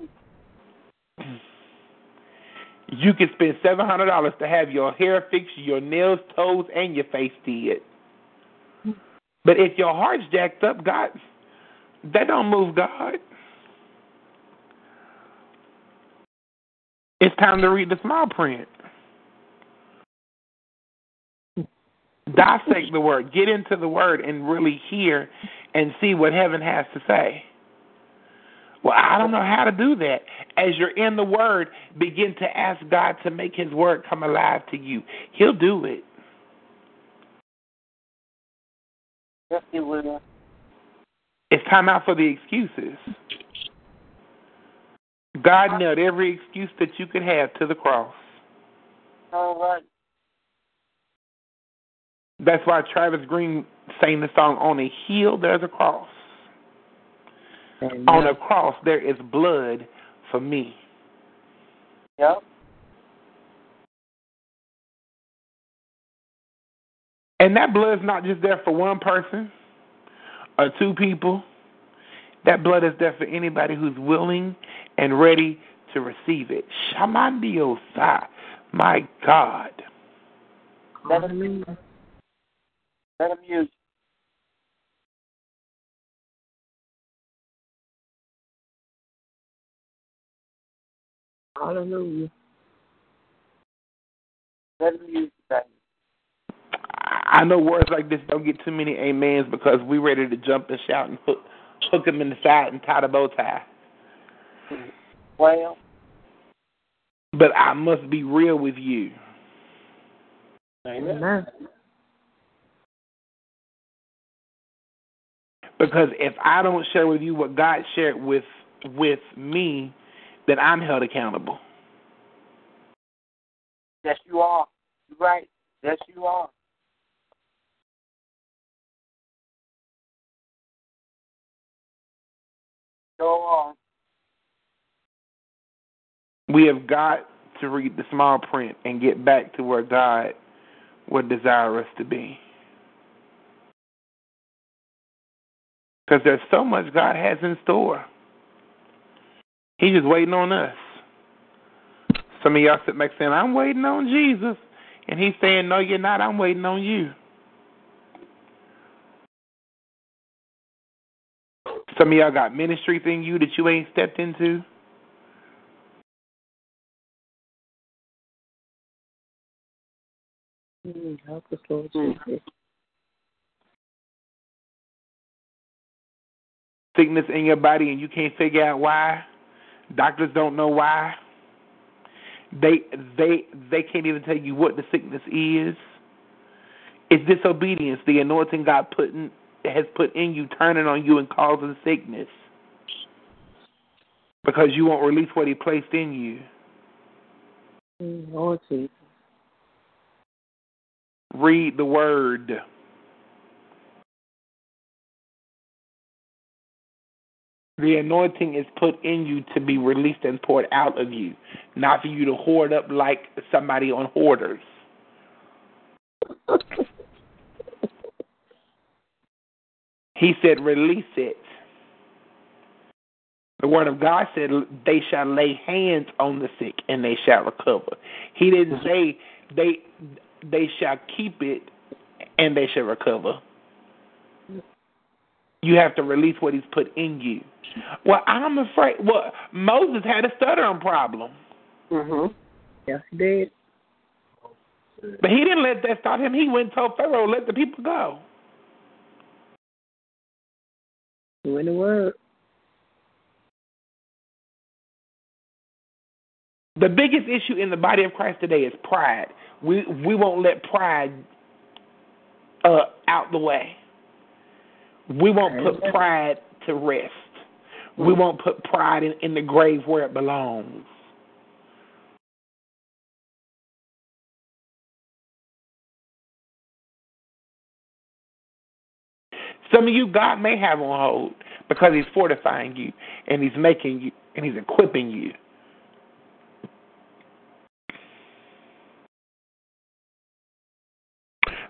You can spend seven hundred dollars to have your hair fixed, your nails, toes, and your face did. But if your heart's jacked up, God, that don't move God. It's time to read the small print. Dissect the word, get into the word, and really hear and see what heaven has to say. Well, I don't know how to do that. As you're in the Word, begin to ask God to make His Word come alive to you. He'll do it. Yes, He will. It's time out for the excuses. God nailed every excuse that you could have to the cross. All right. That's why Travis Greene sang the song, On a Hill There's a Cross. Amen. On a cross there is blood for me. Yep. And that blood's not just there for one person or two people. That blood is there for anybody who's willing and ready to receive it. Shamandiosa. My God. Let him use. Let him use. Hallelujah. Let him use. Baby. I know words like this don't get too many amens because we ready to jump and shout and hook, hook him in the side and tie the bow tie. Well, But I must be real with you. Amen. Because if I don't share with you what God shared with with me, then I'm held accountable. yes, you are. You're right. Yes, you are. Go on. We have got to read the small print and get back to where God would desire us to be. Because there's so much God has in store. He's just waiting on us. Some of y'all sit back saying, I'm waiting on Jesus. And he's saying, No, you're not. I'm waiting on you. Some of y'all got ministries in you that you ain't stepped into. Mm, Help us, Lord Jesus. Sickness in your body and you can't figure out why. Doctors don't know why. They they they can't even tell you what the sickness is. It's disobedience. The anointing God put in, has put in you, turning on you and causing sickness because you won't release what He placed in you. Lord Jesus. Read the Word. The anointing is put in you to be released and poured out of you, not for you to hoard up like somebody on hoarders. He said, release it. The word of God said, they shall lay hands on the sick and they shall recover. He didn't say they they shall keep it and they shall recover. You have to release what he's put in you. Well, I'm afraid. Well, Moses had a stuttering problem, Mm-hmm. Yes, he did. but he didn't let that stop him. He went and told Pharaoh, let the people go. You in the word. The biggest issue in the body of Christ today is pride. We we won't let pride uh, out the way. We won't put pride to rest. We won't put pride in, in the grave where it belongs. Some of you God may have on hold because He's fortifying you and He's making you and He's equipping you.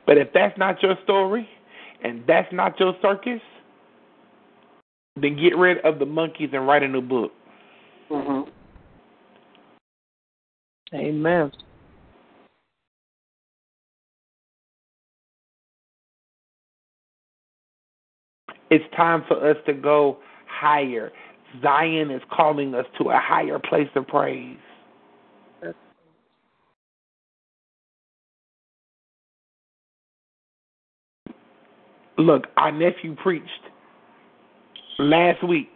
But if that's not your story and that's not your circus, then get rid of the monkeys and write a new book. Mm-hmm. Amen. It's time for us to go higher. Zion is calling us to a higher place of praise. Look, our nephew preached last week.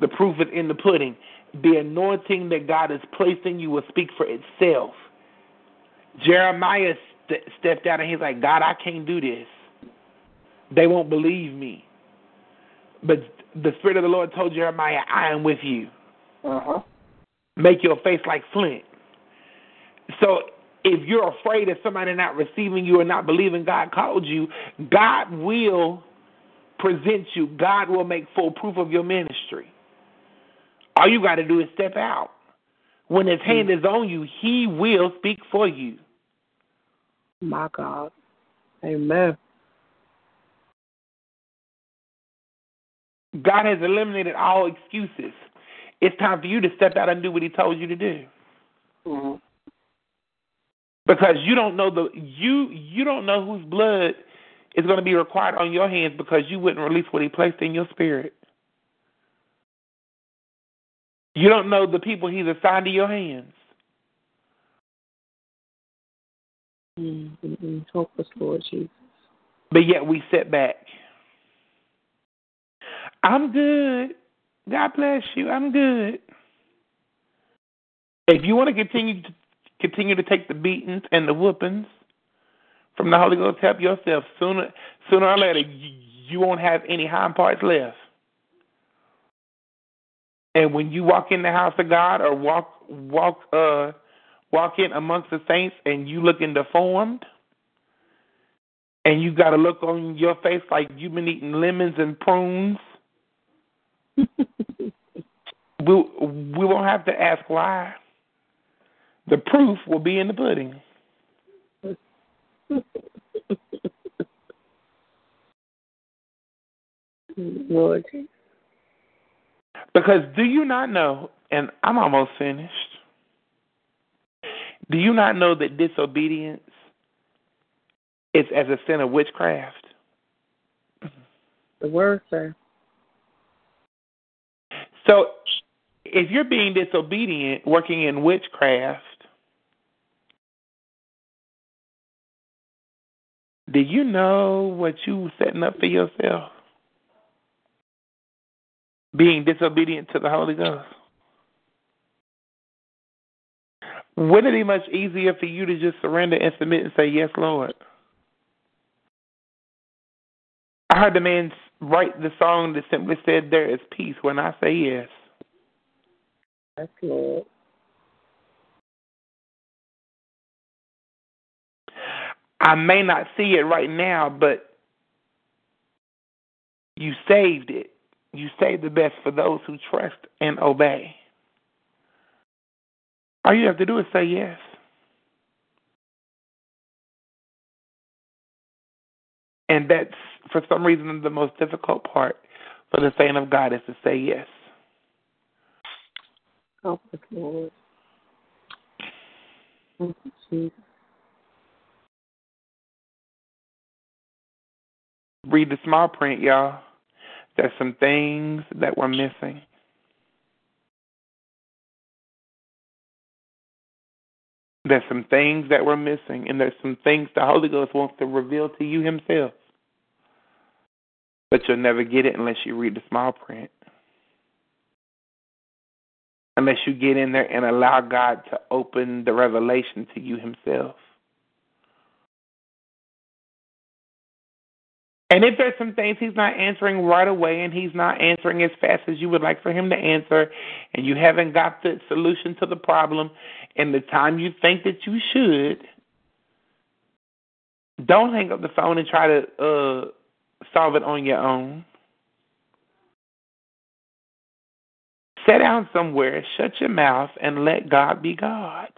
The proof is in the pudding. The anointing that God is placing you will speak for itself. Jeremiah st- stepped out and he's like, God, I can't do this. They won't believe me. But the Spirit of the Lord told Jeremiah, I am with you. Uh-huh. Make your face like flint. So if you're afraid of somebody not receiving you or not believing God called you, God will present you. God will make full proof of your ministry. All you got to do is step out. When His hand is on you, He will speak for you. My God. Amen. God has eliminated all excuses. It's time for you to step out and do what He told you to do. Mm-hmm. Because you don't know the you you don't know whose blood is going to be required on your hands because you wouldn't release what He placed in your spirit. You don't know the people He's assigned to your hands. Mm-hmm. Help us, Lord Jesus. But yet we sit back. I'm good. God bless you. I'm good. If you want to continue to continue to take the beatings and the whoopings from the Holy Ghost, help yourself. Sooner sooner or later, you, won't have any hind parts left. And when you walk in the house of God or walk walk uh walk in amongst the saints and you looking deformed and you got a look on your face like you've been eating lemons and prunes we we won't have to ask why. The proof will be in the pudding. Lord Because do you not know, and I'm almost finished, do you not know that disobedience is as a sin of witchcraft? The word, sir. So if you're being disobedient, working in witchcraft, do you know what you setting up for yourself? Being disobedient to the Holy Ghost. Wouldn't it be much easier for you to just surrender and submit and say, Yes, Lord? I heard the man write the song that simply said, There is peace when I say yes. Yes, Lord. I may not see it right now, but you saved it. You saved the best for those who trust and obey. All you have to do is say yes. And that's, for some reason, the most difficult part for the saint of God is to say yes. Help us, Lord. Thank you, Jesus. Read the small print, y'all. There's some things that we're missing. There's some things that we're missing, and there's some things the Holy Ghost wants to reveal to you Himself. But you'll never get it unless you read the small print. Unless you get in there and allow God to open the revelation to you Himself. And if there's some things he's not answering right away and he's not answering as fast as you would like for him to answer, and you haven't got the solution to the problem in the time you think that you should, don't hang up the phone and try to uh, solve it on your own. Sit down somewhere, shut your mouth, and let God be God.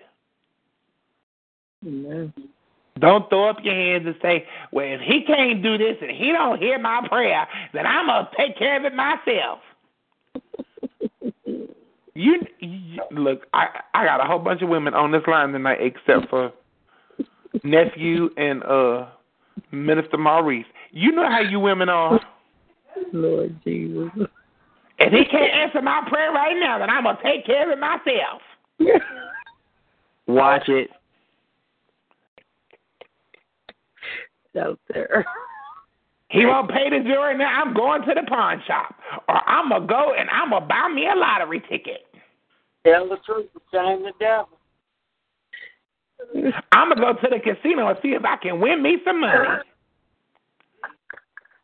Amen. Don't throw up your hands and say, "Well, if he can't do this and he don't hear my prayer, then I'm gonna take care of it myself." You, you look. I I got a whole bunch of women on this line tonight, except for nephew and uh Minister Maurice. You know how you women are. Lord Jesus. If he can't answer my prayer right now, then I'm gonna take care of it myself. Watch it. Out there. He won't pay the jewelry now. I'm going to the pawn shop, or I'm gonna go and I'm gonna buy me a lottery ticket. Tell the truth, shame the devil. I'm gonna go to the casino and see if I can win me some money.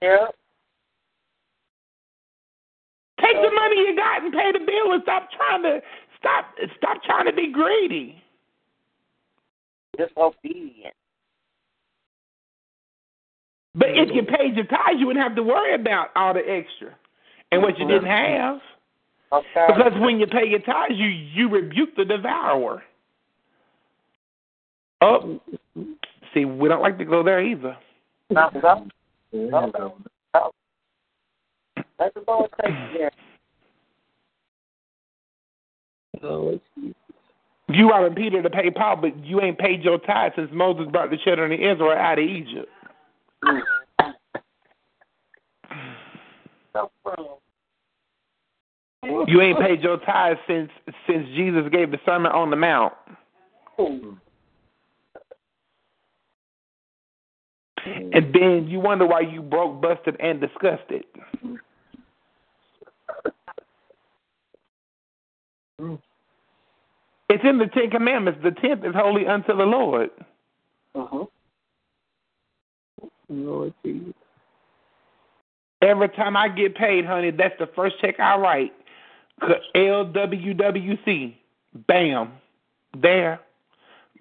Yep. Take the money you got and pay the bill and stop trying to stop stop trying to be greedy. Disobedient. But if you paid your tithes, you wouldn't have to worry about all the extra and what you didn't have. Okay. Because when you pay your tithes, you you rebuke the devourer. Oh, see, we don't like to go there either. No, no, no, no, no. Let the Lord take care. Lord Jesus. You robbing Peter to pay Paul, but you ain't paid your tithes since Moses brought the children of Israel out of Egypt. You ain't paid your tithes since since Jesus gave the Sermon on the Mount. And then you wonder why you broke, busted, and disgusted. It's in the Ten Commandments. The tenth is holy unto the Lord. Uh-huh. Lord Jesus. Every time I get paid, honey, that's the first check I write. LWWC. Bam. There.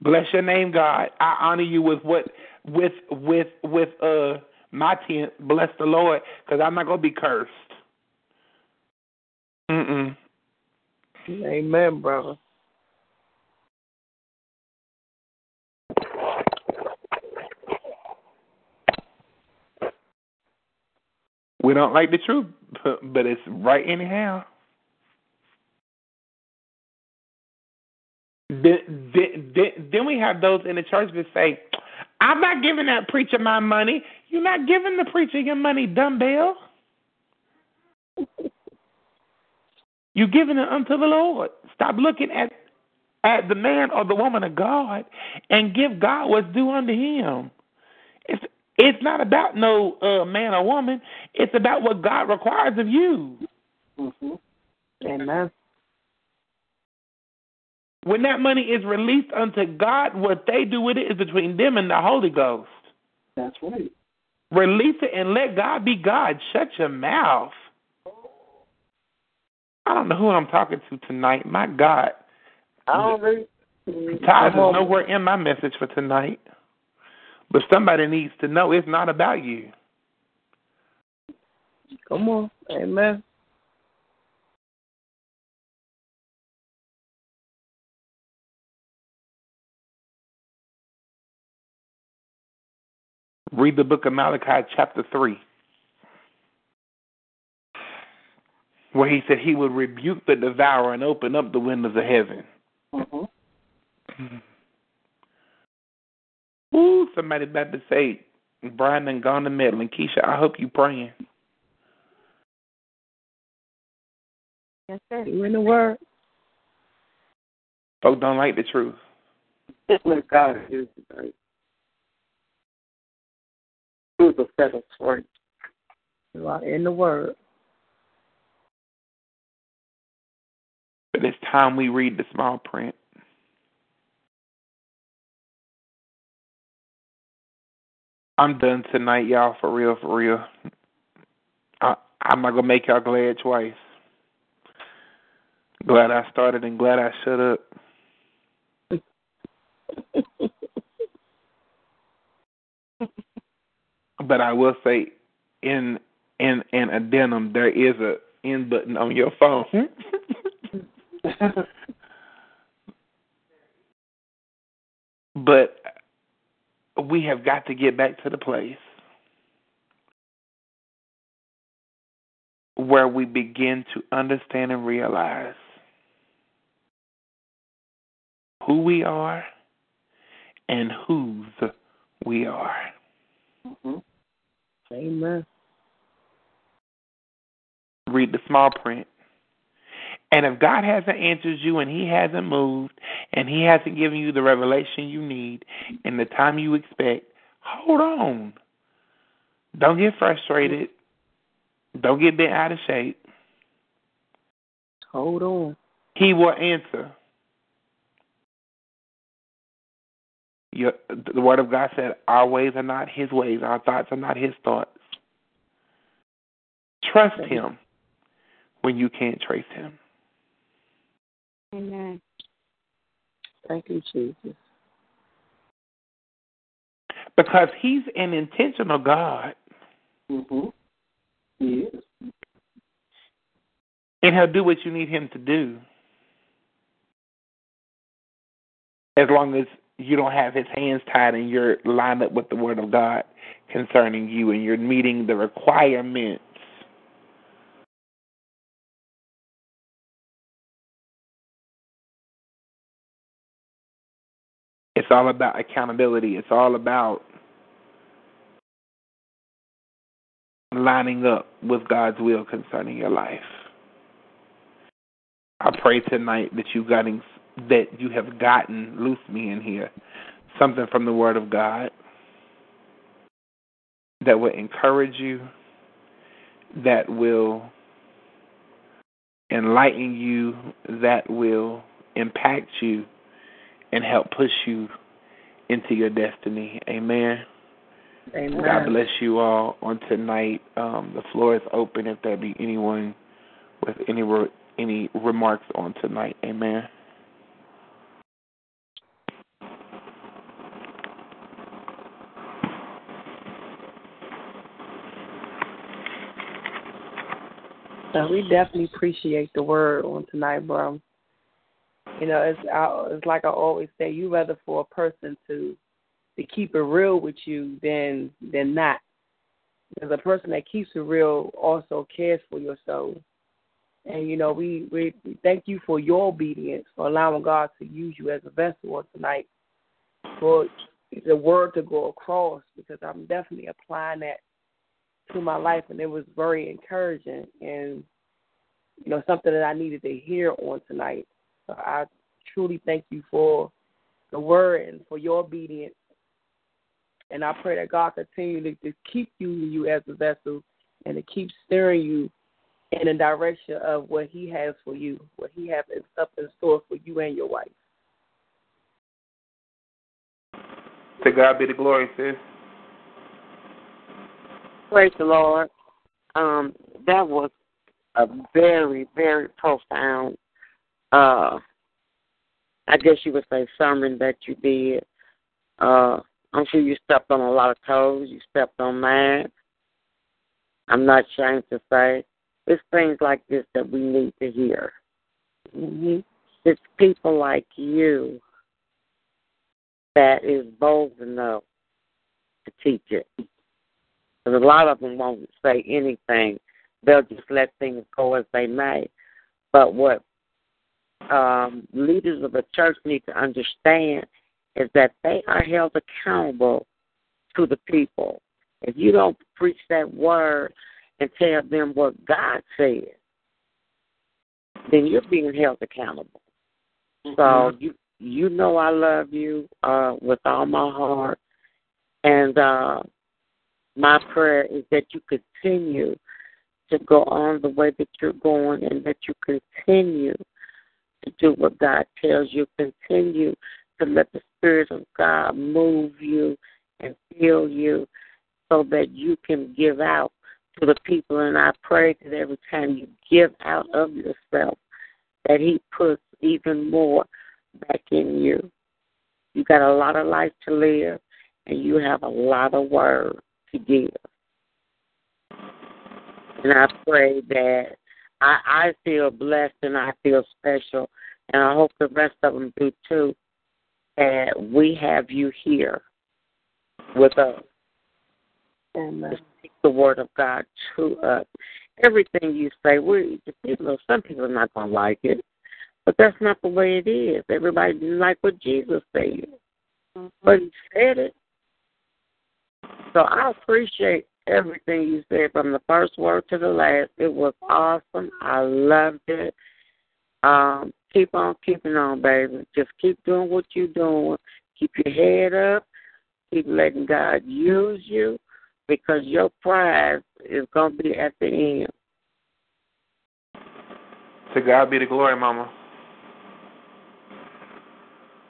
Bless your name, God. I honor you with what with with with uh my tenth. Bless the Lord, because I'm not gonna be cursed. Mm-mm. Amen, brother. We don't like the truth, but, it's right anyhow. Then, then, then, then we have those in the church that say, I'm not giving that preacher my money. You're not giving the preacher your money, dumbbell. You're giving it unto the Lord. Stop looking at at the man or the woman of God and give God what's due unto him. It's it's not about no uh, man or woman. It's about what God requires of you. Mm-hmm. Amen. When that money is released unto God, what they do with it is between them and the Holy Ghost. That's right. Release it and let God be God. Shut your mouth. I don't know who I'm talking to tonight. My God. I don't really. Tithes is nowhere in my message for tonight. But somebody needs to know it's not about you. Come on. Amen. Read the book of Malachi, chapter 3, where he said he would rebuke the devourer and open up the windows of heaven. Mm-hmm. Ooh, somebody about to say, Brian and gone to meddling. Keisha, I hope you praying. Yes, sir. You in the word. Folks don't like the truth. Just let God use it, right? Truth will set us free. You are in the word. But it's time we read the small print. I'm done tonight, y'all. For real, for real. I, I'm not gonna make y'all glad twice. Glad I started and glad I shut up. but I will say, in in in addendum, there is a end button on your phone. we have got to get back to the place where we begin to understand and realize who we are and whose we are. Mm-hmm. Amen. Read the small print and if God hasn't answered you and He hasn't moved and He hasn't given you the revelation you need in the time you expect, hold on. Don't get frustrated. Don't get bent out of shape. Hold on. He will answer. Your, the Word of God said, Our ways are not His ways, our thoughts are not His thoughts. Trust Him when you can't trace Him. Amen. Thank you, Jesus. Because He's an intentional God. Mm-hmm. He is. And He'll do what you need Him to do. As long as you don't have His hands tied and you're lined up with the Word of God concerning you and you're meeting the requirements. All about accountability. It's all about lining up with God's will concerning your life. I pray tonight that you that you have gotten loose me in here something from the Word of God that will encourage you, that will enlighten you, that will impact you, and help push you into your destiny. Amen. Amen. God bless you all on tonight. Um, the floor is open if there be anyone with any re- any remarks on tonight. Amen. So we definitely appreciate the word on tonight, bro. You know, it's it's like I always say, you rather for a person to to keep it real with you than than not. Because a person that keeps it real also cares for your soul. And you know, we, we thank you for your obedience, for allowing God to use you as a vessel on tonight, for the word to go across. Because I'm definitely applying that to my life, and it was very encouraging and you know something that I needed to hear on tonight. So I truly thank you for the word and for your obedience. And I pray that God continue to, to keep using you as a vessel and to keep steering you in the direction of what He has for you, what He has up in store for you and your wife. To God be the glory, sis. Praise the Lord. Um, that was a very, very profound uh I guess you would say sermon that you did. Uh I'm sure you stepped on a lot of toes, you stepped on mine. I'm not ashamed to say. It's things like this that we need to hear. Mm-hmm. It's people like you that is bold enough to teach it. Because a lot of them won't say anything. They'll just let things go as they may. But what um, leaders of the church need to understand is that they are held accountable to the people. If you don't preach that word and tell them what God said, then you're being held accountable. Mm-hmm. So you you know I love you uh, with all my heart, and uh, my prayer is that you continue to go on the way that you're going, and that you continue to do what God tells you. Continue to let the Spirit of God move you and fill you so that you can give out to the people. And I pray that every time you give out of yourself, that He puts even more back in you. You got a lot of life to live, and you have a lot of word to give. And I pray that I, I feel blessed and I feel special, and I hope the rest of them do too. And we have you here with us. Amen. To speak the word of God to us. Everything you say, we know some people are not gonna like it, But that's not the way it is. Everybody didn't like what Jesus said. Mm-hmm. But he said it. So I appreciate everything you said from the first word to the last. It was awesome. I loved it. Um, keep on keeping on, baby. Just keep doing what you're doing. Keep your head up. Keep letting God use you because your prize is going to be at the end. To God be the glory, Mama.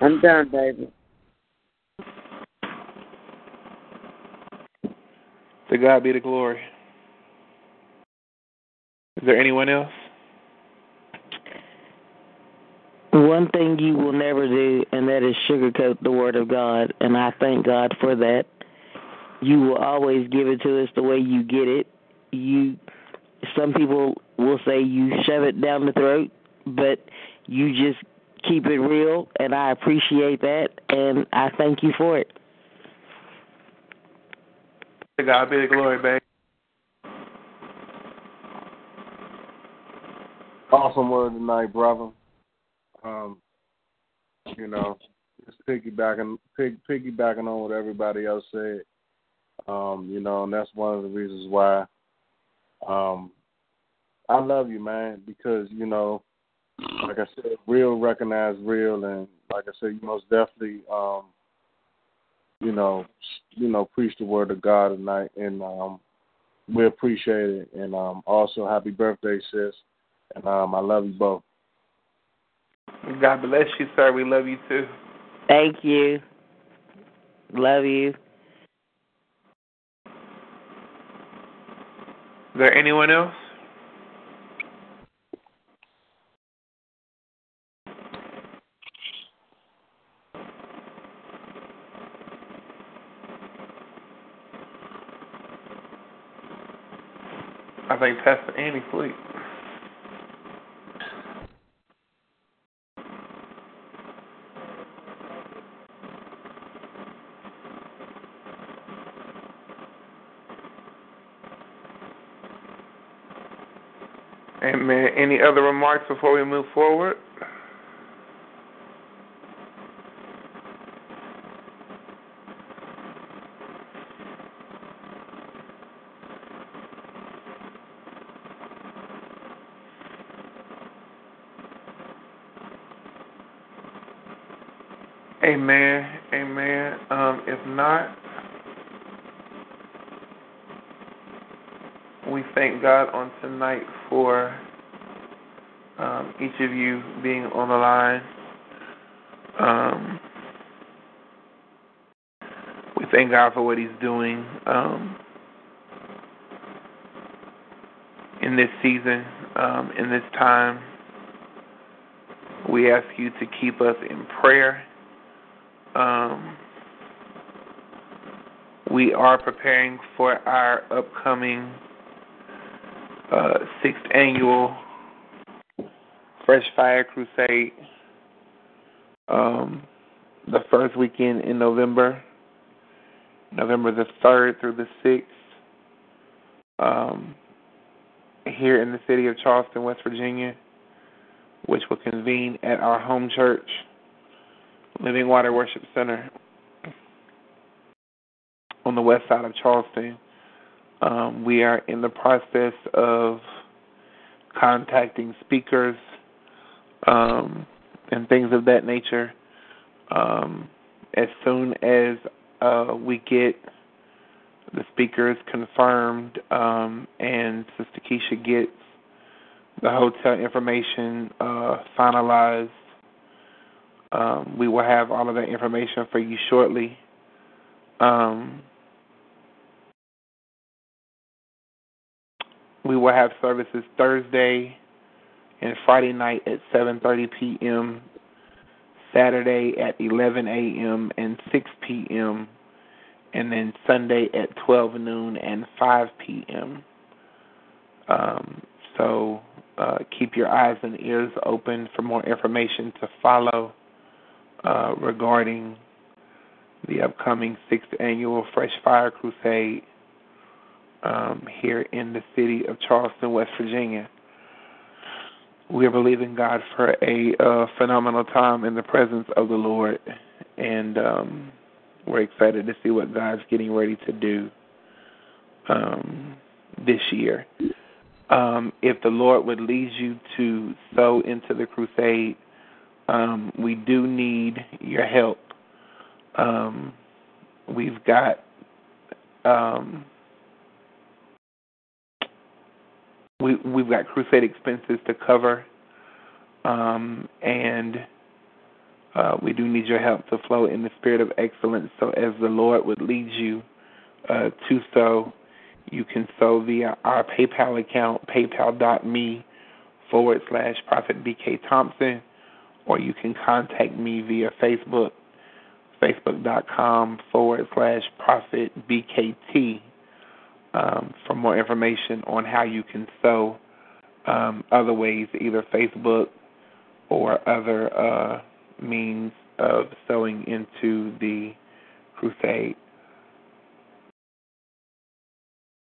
I'm done, baby. To God be the glory. Is there anyone else? One thing you will never do, and that is sugarcoat the Word of God, and I thank God for that. You will always give it to us the way you get it. You, some people will say you shove it down the throat, but you just keep it real, and I appreciate that, and I thank you for it. To God be the glory, babe. Awesome word tonight, brother. Um, you know, just piggybacking, pig, piggybacking on what everybody else said. Um, you know, and that's one of the reasons why um, I love you, man, because you know, like I said, real recognize real, and like I said, you most definitely, um, you know, you know, preach the word of God tonight, and um, we appreciate it, and um, also happy birthday, sis, and um, I love you both. God bless you, sir. We love you too. Thank you. Love you. Is there anyone else? I sleep. Any other remarks before we move forward? Amen. Amen. Um, if not, we thank God on tonight for um, each of you being on the line. Um, we thank God for what He's doing um, in this season, um, in this time. We ask you to keep us in prayer. Um, we are preparing for our upcoming uh, sixth annual Fresh Fire Crusade. Um, the first weekend in November, November the 3rd through the 6th, um, here in the city of Charleston, West Virginia, which will convene at our home church, Living Water Worship Center, on the west side of Charleston. Um, we are in the process of contacting speakers um, and things of that nature. Um, as soon as uh, we get the speakers confirmed um, and Sister Keisha gets the hotel information uh, finalized, um, we will have all of that information for you shortly. Um, we will have services Thursday and Friday night at 7:30 p.m., Saturday at 11 a.m. and 6 p.m., and then Sunday at 12 noon and 5 p.m. Um, so uh, keep your eyes and ears open for more information to follow uh, regarding the upcoming sixth annual Fresh Fire Crusade um, here in the city of Charleston, West Virginia. we're believing God for a uh, phenomenal time in the presence of the Lord, and um, we're excited to see what God's getting ready to do um, this year. Um, if the Lord would lead you to sow into the crusade, um, we do need your help. Um, we've got um, we we've got crusade expenses to cover, um, and uh, we do need your help to flow in the spirit of excellence. So as the Lord would lead you uh, to sow, you can sow via our PayPal account, paypal.me forward slash Prophet BK Thompson, or you can contact me via Facebook, facebook.com forward slash Prophet BKT um, for more information on how you can sow um, other ways, either Facebook or other uh, means of sowing into the crusade.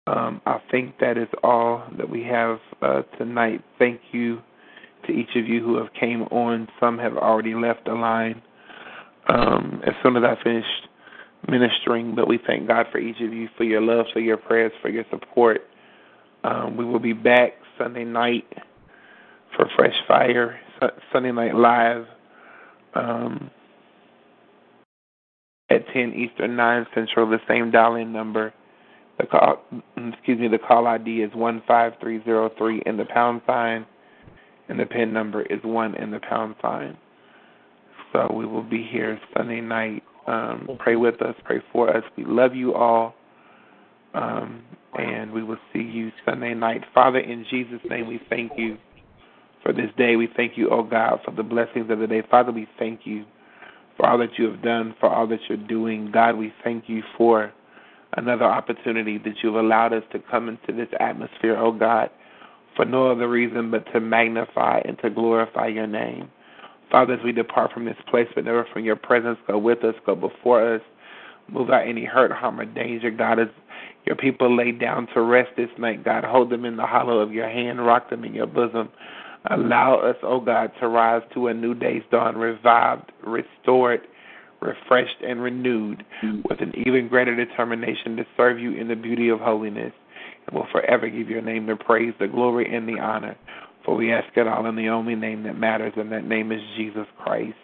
Um, I think that is all that we have uh, tonight. Thank you to each of you who have came on. Some have already left the line um, as soon as I finished ministering, but we thank God for each of you, for your love, for your prayers, for your support. Um, we will be back Sunday night for Fresh Fire, Sunday Night Live um, at 10 Eastern, 9 Central, the same dial-in number. The call, excuse me, the call ID is 15303 and the pound sign, and the PIN number is 1 and the pound sign. So we will be here Sunday night um, pray with us, pray for us. We love you all. Um, and we will see you Sunday night. Father, in Jesus' name, we thank you for this day. We thank you, oh God, for the blessings of the day. Father, we thank you for all that you have done, for all that you're doing. God, we thank you for another opportunity that you've allowed us to come into this atmosphere, oh God, for no other reason but to magnify and to glorify your name. Father, as we depart from this place, but never from your presence, go with us, go before us, move out any hurt, harm, or danger. God, as your people lay down to rest this night, God, hold them in the hollow of your hand, rock them in your bosom. Allow us, O oh God, to rise to a new day's dawn, revived, restored, refreshed, and renewed with an even greater determination to serve you in the beauty of holiness. And will forever give your name the praise, the glory, and the honor. For we ask it all in the only name that matters, and that name is Jesus Christ.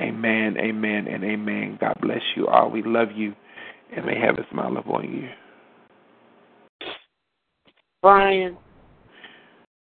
Amen, amen, and amen. God bless you all. We love you, and may have a smile upon you. Brian.